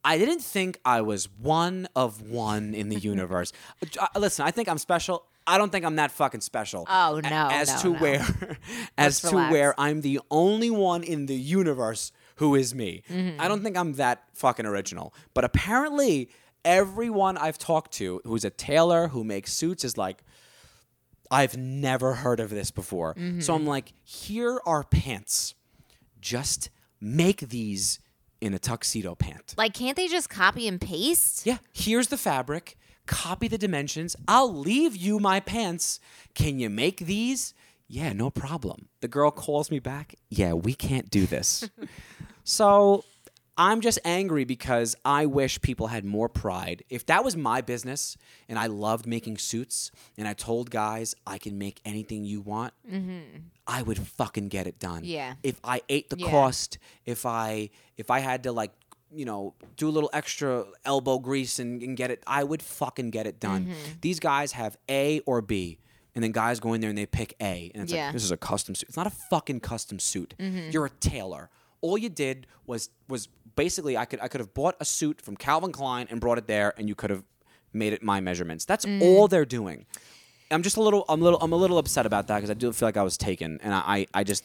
I didn't think I was one of one in the universe. Uh, Listen, I think I'm special. I don't think I'm that fucking special. Oh, no, As no, to no. where, as Let's to relax. where I'm the only one in the universe who is me. Mm-hmm. I don't think I'm that fucking original. But apparently, everyone I've talked to who's a tailor who makes suits is like, I've never heard of this before. Mm-hmm. So I'm like, here are pants. Just make these in a tuxedo pant. Like, can't they just copy and paste? Yeah, here's the fabric. Copy the dimensions. I'll leave you my pants. Can you make these? Yeah, no problem. The girl calls me back. Yeah, we can't do this. so I'm just angry because I wish people had more pride. If that was my business and I loved making suits and I told guys I can make anything you want, I would fucking get it done. Yeah. If I ate the Yeah. cost, if I if I had to like you know do a little extra elbow grease and, and get it, I would fucking get it done. Mm-hmm. These guys have A or B. And then guys go in there and they pick A, and it's Yeah. Mm-hmm. like this is a custom suit. It's not a fucking custom suit. You're a tailor. All you did was was basically I could I could have bought a suit from Calvin Klein and brought it there, and you could have made it my measurements. That's Mm. all they're doing. I'm just a little I'm a little I'm a little upset about that because I do feel like I was taken, and I I, just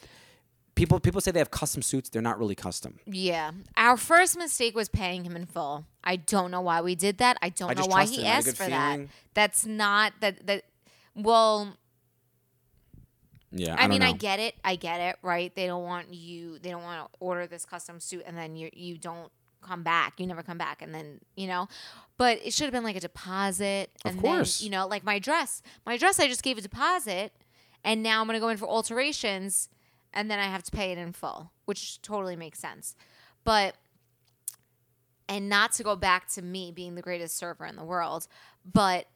people people say they have custom suits. They're not really custom. Yeah. Our first mistake was paying him in full. I don't know why we did that. I don't I know why he him. I had a asked for feeling. that. That's not that that well, Yeah, I, I, mean, I get it. I get it, right? They don't want you they don't want to order this custom suit and then you you don't come back. You never come back and then, you know. But it should have been like a deposit Of and course. then, you know, like my dress. My dress I just gave a deposit and now I'm going to go in for alterations and then I have to pay it in full, which totally makes sense. But and not to go back to me being the greatest server in the world, but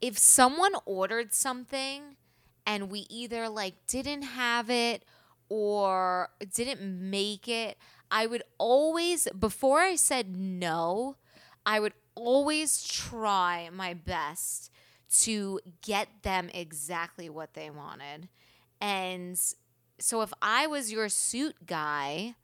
if someone ordered something and we either like didn't have it or didn't make it, I would always before I said no, I would always try my best to get them exactly what they wanted. And so if I was your suit guy,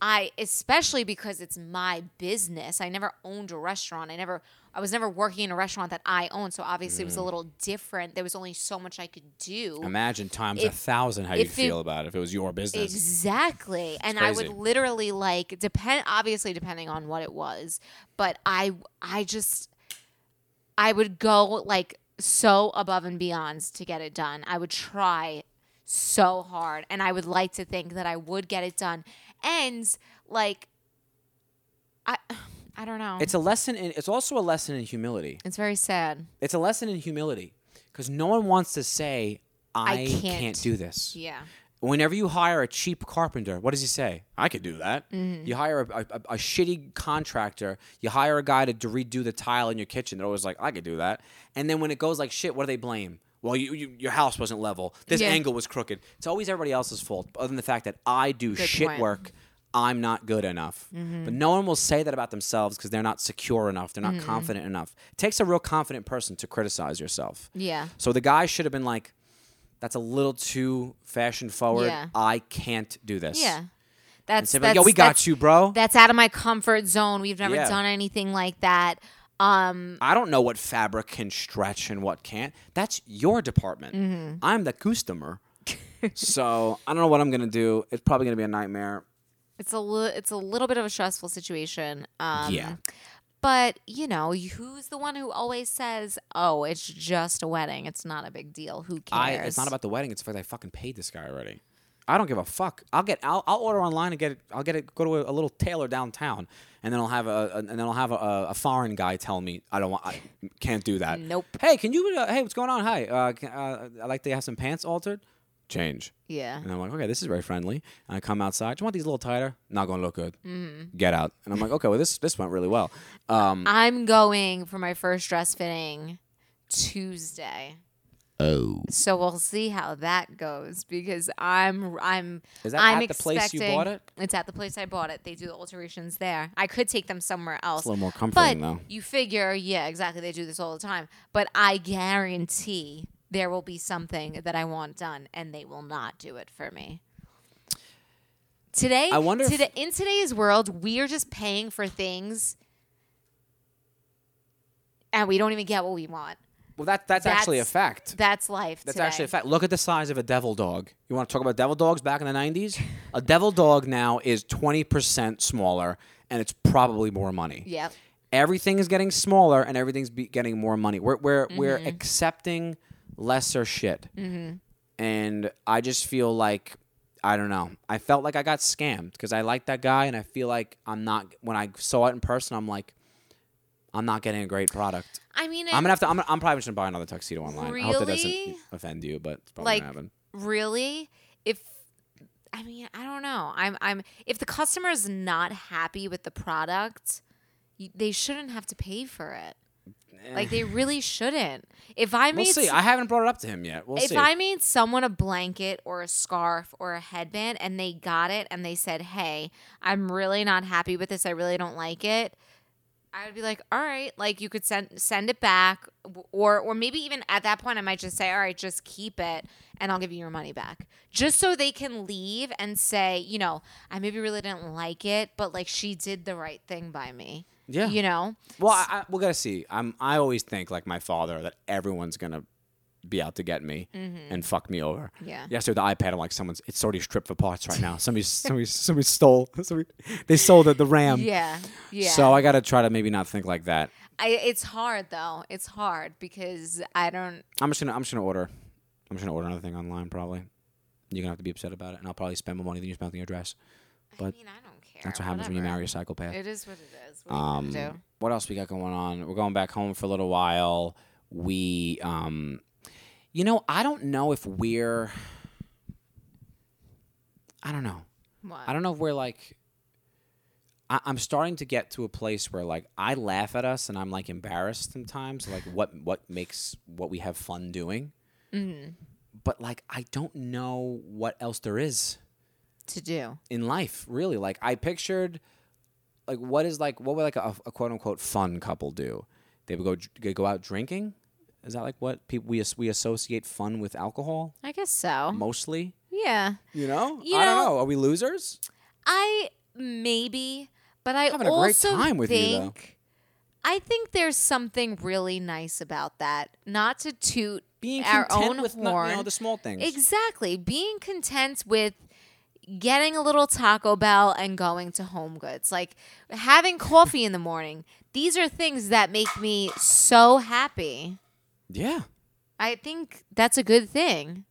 I especially because it's my business. I never owned a restaurant. I never I was never working in a restaurant that I owned, so obviously it was a mm. little different. There was only so much I could do. Imagine times a thousand how you'd if it- feel about it if it was your business. Exactly. And I would literally like depend obviously depending on what it was, but I I just I would go like so above and beyond to get it done. I would try so hard and I would like to think that I would get it done. And like I I don't know. It's a lesson in. It's also a lesson in humility. it's very sad. It's a lesson in humility because no one wants to say, "I, I can't. can't." do this." Yeah. Whenever you hire a cheap carpenter, what does he say? I could do that. Mm-hmm. You hire a, a, a shitty contractor. You hire a guy to redo the tile in your kitchen. They're always like, I could do that. And then when it goes like shit, what do they blame? Well, you, you, your house wasn't level. This Yeah. angle was crooked. It's always everybody else's fault, other than the fact that I do Good shit point. Work. I'm not good enough. But no one will say that about themselves because they're not secure enough. They're not confident enough. It takes a real confident person to criticize yourself. Yeah. So the guy should have been like, "That's a little too fashion forward. Yeah. I can't do this." Yeah. That's, that's "Yo, we got you, bro." That's out of my comfort zone. We've never Yeah. done anything like that. Um I don't know what fabric can stretch and what can't. That's your department. Mm-hmm. I'm the customer. so I don't know what I'm gonna do. It's probably gonna be a nightmare. It's a li- it's a little bit of a stressful situation. Um, Yeah. But you know, who's the one who always says, "Oh, it's just a wedding. It's not a big deal. Who I, cares?" it's not about the wedding. It's that I fucking paid this guy already. I don't give a fuck. I'll get. I'll, I'll order online and get it. I'll get it. Go to a, a little tailor downtown, and then I'll have a, a and then I'll have a, a foreign guy tell me I don't want. I can't do that. Nope. Hey, can you? Uh, hey, what's going on? Hi. Uh, can, uh, I like to have some pants altered. Change. Yeah. And I'm like, okay, this is very friendly. And I come outside. Do you want these a little tighter? Not gonna look good. Mm-hmm. Get out. And I'm like, okay, well this this went really well. Um, I'm going for my first dress fitting Tuesday. oh, So we'll see how that goes because I'm I'm Is that I'm at the place you bought it? It's at the place I bought it. They do the alterations there. I could take them somewhere else. it's a little more But comforting though. you figure, yeah, exactly. They do this all the time. But I guarantee there will be something that I want done, and they will not do it for me. Today, I wonder if- today in today's world, we are just paying for things, and we don't even get what we want. Well, that that's, actually a fact. That's life. That's today. actually a fact. Look at the size of a devil dog. You want to talk about devil dogs back in the 90s? a devil dog now is 20% smaller and it's probably more money. Yep. Everything is getting smaller and everything's be- getting more money. We're we're we're Mm-hmm. accepting lesser shit. Mm-hmm. And I just feel like I don't know. I felt like I got scammed because I like that guy and I feel like I'm not when I saw it in person I'm like I'm not getting a great product. I mean, I'm gonna have to. I'm, I'm probably just gonna buy another tuxedo online. I hope that doesn't Really? offend you, but it's probably like gonna happen. really if i mean i don't know i'm i'm if the customer is not happy with the product they shouldn't have to pay for it like they really shouldn't if i Eh. We'll made see. I haven't brought it up to him yet. We'll if see. I made someone a blanket or a scarf or a headband and they got it and they said, "Hey, I'm really not happy with this. I really don't like it." I would be like, "All right, like you could send send it back or or maybe even at that point I might just say, "All right, just keep it and I'll give you your money back." Just so they can leave and say, you know, I maybe really didn't like it, but like she did the right thing by me. Yeah. You know? well, I, I, we gotta see. I'm. I always think like my father that everyone's gonna be out to get me and fuck me over. Mm-hmm. Yeah. Yesterday with the iPad, I'm like, someone's. It's already stripped for parts right now. Somebody, somebody, somebody stole. Somebody, they sold the, the RAM. yeah. Yeah. So I gotta try to maybe not think like that. I, it's hard though. It's hard because I don't I'm just gonna. I'm just gonna order. I'm just gonna order another thing online probably. You're gonna have to be upset about it, and I'll probably spend more money than you spent on your dress. But I mean, I don't. That's what happens when you marry a psychopath. It is what it is. What Um, what else we got going on? We're going back home for a little while. We, um, you know, I don't know if we're. I don't know. What? I don't know if we're like. I, I'm starting to get to a place where like I laugh at us and I'm like embarrassed sometimes. Like what what makes what we have fun doing. Mm-hmm. But like I don't know what else there is to do. in life really like i pictured like what is like what would like a, a quote unquote fun couple do they would go they go out drinking is that like what people we, we associate fun with alcohol I guess so. mostly Yeah. you know You i don't know- know are we losers I maybe, but I Having a great also time with you, think though. I think there's something really nice about that. Not to toot Being our own with not- horn. you know, the small things. Exactly. Being content with getting a little Taco Bell and going to Home Goods. Like having coffee in the morning. These are things that make me so happy. yeah. I think that's a good thing.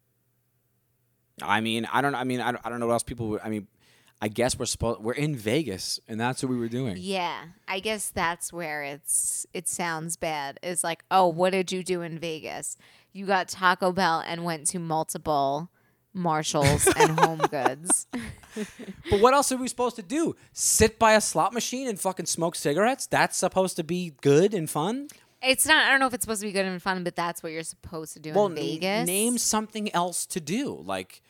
I mean, I don't. I mean, I don't, I don't know what else people. Would, I mean, I guess we're supposed. We're in Vegas, and that's what we were doing. Yeah. I guess that's where it's it sounds bad. It's like, "Oh, what did you do in Vegas? You got Taco Bell and went to multiple Marshalls and Home Goods." But what else are we supposed to do? Sit by a slot machine and fucking smoke cigarettes? That's supposed to be good and fun. It's not I don't know if it's supposed to be good and fun, but that's what you're supposed to do Well, in n- name something else to do. Like,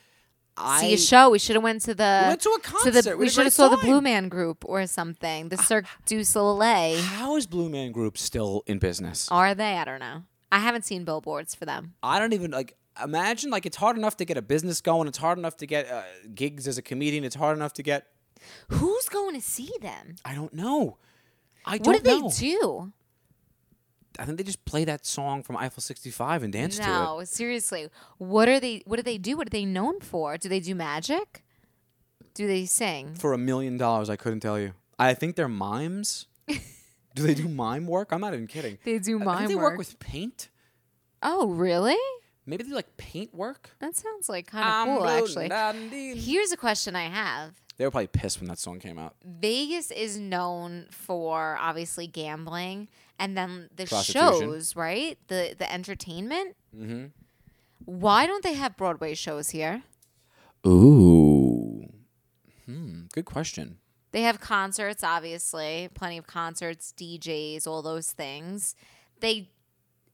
I see a show. We should have went to the We went to a the concert. We we should have saw the. Blue Man Group or something. The uh, Cirque du Soleil. How is Blue Man Group still in business? Are they? I don't know. I haven't seen billboards for them. I don't even like imagine like it's hard enough to get a business going. It's hard enough to get uh, gigs as a comedian. It's hard enough to get. Who's going to see them? I don't know. I don't What did know. they do? I think they just play that song from Eiffel 65 and dance to it. No, seriously. What are they? What do they do? What are they known for? Do they do magic? Do they sing? For a million dollars, I couldn't tell you. I think they're mimes. do they do mime work? I'm not even kidding. They do I think mime they work. work with paint. oh, really? Maybe they do, like paint work. That sounds like kind of cool, actually. actually. Here's a question I have. They were probably pissed when that song came out. Vegas is known for obviously gambling and then the Prostitution. shows, right? The the entertainment. Mm-hmm. Why don't they have Broadway shows here? Ooh. Hmm. Good question. They have concerts, obviously, plenty of concerts, DJs, all those things. They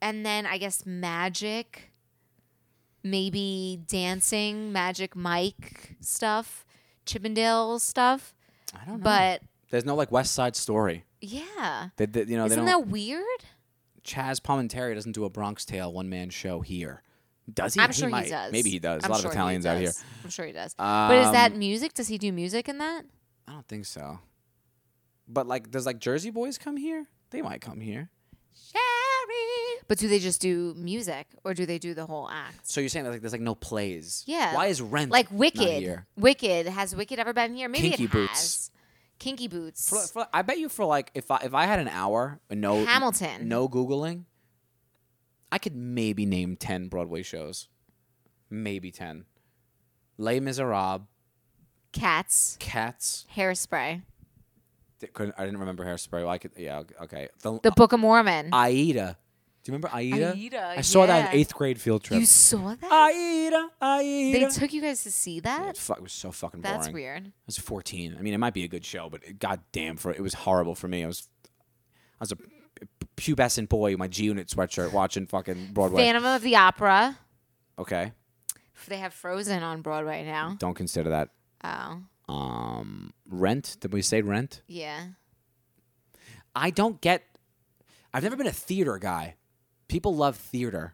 and then I guess magic, maybe dancing, magic Mike stuff, Chippendale stuff. I don't know. But There's no like West Side Story. yeah. They, they- you know, Isn't don't. that weird? Chaz Palminteri doesn't do a Bronx Tale one man show here. Does he? I'm sure might. he does. Maybe he does. I'm a lot sure of Italians out here. I'm sure he does. but is that Um, music? Does he do music in that? I don't think so. But like, does like Jersey Boys come here? They might come here. But do they just do music or do they do the whole act? So you're saying that like there's like no plays? Yeah. Why is Rent Like Wicked. here? Wicked has Wicked ever been here? Maybe Kinky it Boots. has. Kinky Boots. For, for, I bet you for like if I if I had an hour and no Hamilton. no googling, I could maybe name ten Broadway shows. Maybe ten. Les Miserables, Cats. Cats. Hairspray. I didn't remember Hairspray. Well, I could. Yeah. Okay. The, The Book of Mormon. Aida. Do you remember Aida? Aida, I saw that yeah. in eighth grade field trip. you saw that? Aida, Aida. they took you guys to see that? it, fu- it was so fucking boring. That's weird. I was 14. I mean, it might be a good show, but it, god for it was horrible for me. I was, I was a pubescent boy, in my G Unit sweatshirt, watching fucking Broadway. Phantom of the Opera. okay, They have Frozen on Broadway now. don't consider that. Oh, Um, Rent? Did we say Rent? yeah. I don't get. I've never been a theater guy. People love theater.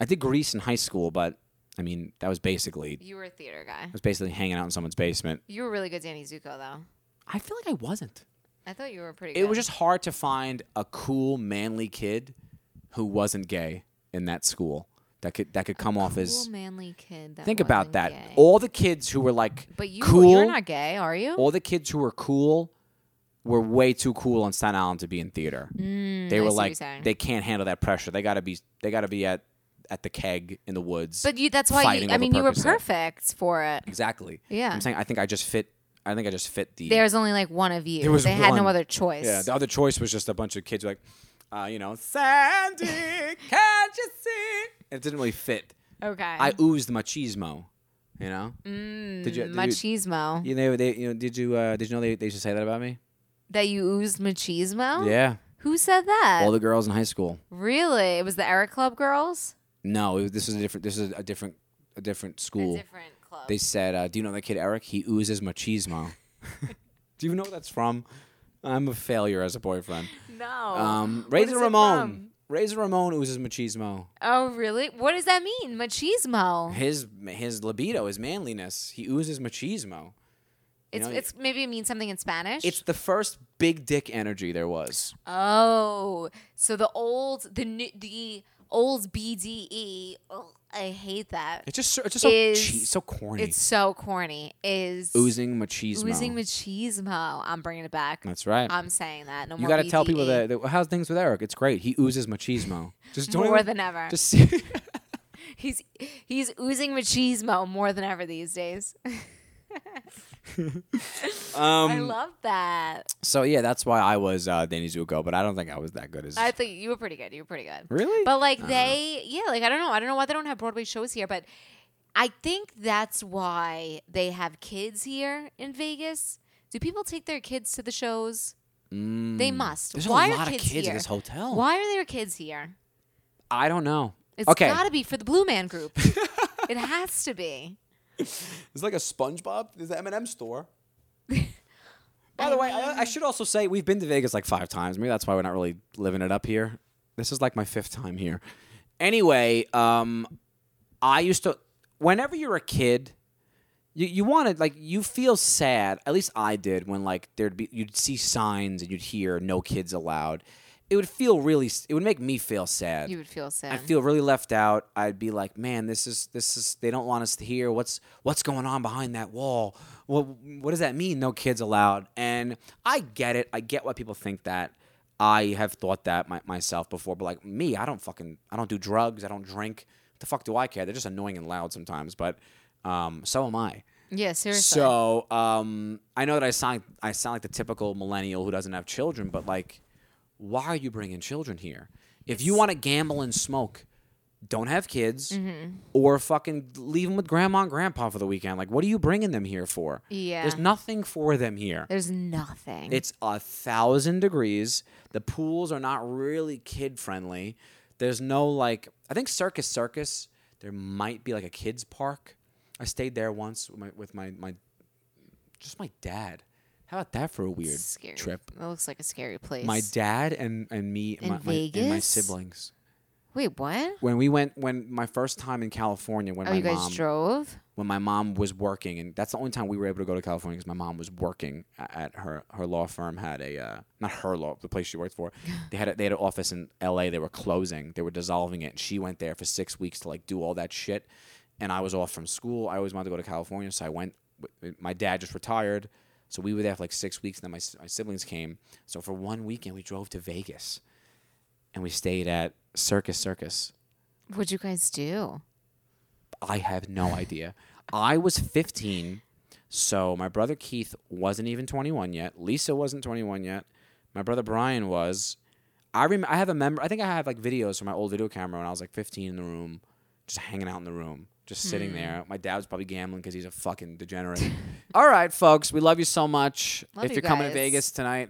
I did Grease in high school, but I mean that was basically You were a theater guy. I was basically hanging out in someone's basement. You were really good Danny Zuko, though. I feel like I wasn't. I thought you were pretty good. It was just hard to find a cool, manly kid who wasn't gay in that school that could that could come off cool, as. manly kid. That Think about wasn't that. gay. All the kids who were like but you, cool, you're not gay, are you? all the kids who were cool were way too cool on Staten Island to be in theater. Mm, they were like they can't handle that pressure. They gotta be they gotta be at at the keg in the woods. But you, that's why you, I mean, you were Percocet. perfect for it. exactly. Yeah. I'm saying I think I just fit. I think I just fit the. There's only like one of you. There was they had no other choice. Yeah, the other choice was just a bunch of kids like, uh, you know, Sandy, can't you see? It didn't really fit. okay. I oozed machismo, you know. mm, did you- did you- machismo. You know, they, you know, did you, uh, did you know they, they used to say that about me? That you oozed machismo? Yeah, Who said that? all the girls in high school. really? It was the Eric Club girls? No, it, this is a different. This is a different, a different school. A different club. They said, uh, "Do you know that kid Eric? He oozes machismo." Do you know what that's from? I'm a failure as a boyfriend. no. Um, Razor Ramon. Razor Ramon oozes machismo. Oh, really? What does that mean? Machismo. His his libido, his manliness. He oozes machismo. It's know, it's maybe it means something in Spanish. It's the first big dick energy there was. oh, so the old the new the old BDE. ugh, I hate that. It's just so- it's just so Is- che- so corny. It's so corny. Is oozing machismo. oozing machismo. I'm bringing it back. That's right. I'm saying that. No you more. got to tell people that, that how's things with Eric? It's great. He oozes machismo. Just more even- than ever. Just he's he's oozing machismo more than ever these days. um, I love that. so yeah, that's why I was uh, Danny Zuko, but I don't think I was that good as. I think you were pretty good. You were pretty good. really? But like they, yeah, like I don't know. I don't know why they don't have Broadway shows here, but I think that's why they have kids here in Vegas. Do people take their kids to the shows? They must. Mm. There's why a are lot of kids kids here? at this hotel. Why are there kids here? I don't know. It's okay, got to be for the Blue Man Group. it has to be. it's like a SpongeBob. There's the M&M store. By the way, I, I should also say we've been to Vegas like five times. Maybe that's why we're not really living it up here. This is like my fifth time here. Anyway, um, I used to. Whenever you're a kid, you you wanted like you feel sad. At least I did when like there'd be you'd see signs and you'd hear no kids allowed. It would feel really. It would make me feel sad. You would feel sad. I feel really left out. I'd be like, man, this is this is they don't want us to hear what's what's going on behind that wall. What what does that mean? No kids allowed. And I get it. I get why people think that. I have thought that my, myself before, but like me, I don't fucking I don't do drugs. I don't drink. What the fuck do I care? They're just annoying and loud sometimes, but um, so am I. yeah, seriously. So um, I know that I sound I sound like the typical millennial who doesn't have children, but like, why are you bringing children here? If you want to gamble and smoke, don't have kids, Mm-hmm. or fucking leave them with grandma and grandpa for the weekend. Like, what are you bringing them here for? Yeah. there's nothing for them here. There's nothing. It's a thousand degrees. The pools are not really kid friendly. There's no like I think Circus Circus. There might be like a kids park. I stayed there once with my with my, my just my dad. How about that for a weird scary. trip? That looks like a scary place. My dad and and me In my, my, and my siblings. Wait, what? When we went when my first time in California when Oh, my you guys mom drove? when my mom was working, and that's the only time we were able to go to California because my mom was working a- at her her law firm had a uh, not her law the place she worked for. They had a, they had an office in L.A. They were closing. They were dissolving it. And she went there for six weeks to like do all that shit, and I was off from school. I always wanted to go to California, so I went. with- My dad just retired, so we were there for like six weeks. And then my my siblings came. So for one weekend, we drove to Vegas, and we stayed at Circus Circus. What'd you guys do? I have no idea. I was 15, so my brother Keith wasn't even 21 yet. Lisa wasn't 21 yet. My brother Brian was. I rem- I have a member. I think I have like videos from my old video camera when I was like 15 in the room, just hanging out in the room, just sitting there. My dad's probably gambling because he's a fucking degenerate. All right, folks, we love you so much. Love if you you're coming to. Vegas tonight,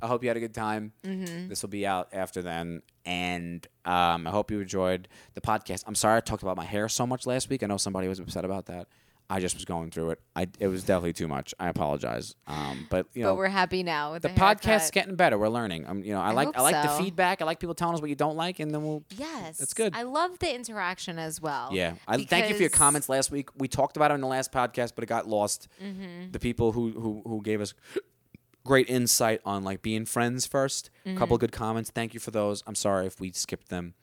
I hope you had a good time. This will be out after then. And um, I hope you enjoyed the podcast. I'm sorry I talked about my hair so much last week. I know somebody was upset about that. I just was going through it. I it was definitely too much. I apologize. Um, but you know, but we're happy now the the, podcast's getting better. We're learning. Um, you know, I, I like I like the feedback. I like people telling us what you don't like, and then we'll. Yes, That's good. I love the interaction as well. Yeah, I thank you for your comments last week. We talked about it in the last podcast, but it got lost. Mm-hmm. The people who who who gave us great insight on like being friends 1st A couple Mm-hmm. of good comments. Thank you for those. I'm sorry if we skipped them,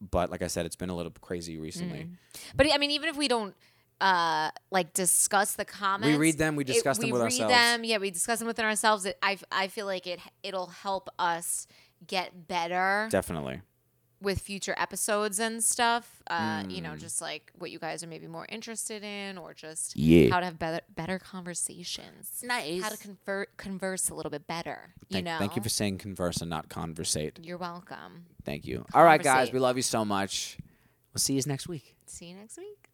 but like I said, it's been a little crazy recently. But I mean, even if we don't uh like discuss the comments, We read them, we it- discuss them we with read ourselves. Them, yeah, we discuss them within ourselves. It, I I feel like it it'll help us get better Definitely. with future episodes and stuff. Uh, you Mm. know, just like what you guys are maybe more interested in, or just Yeah. how to have better better conversations. Nice. How to conver- converse a little bit better. You know. thank you for saying converse and not conversate. You're welcome. Thank you. All right, guys, we love you so much. We'll see you next week. See you next week.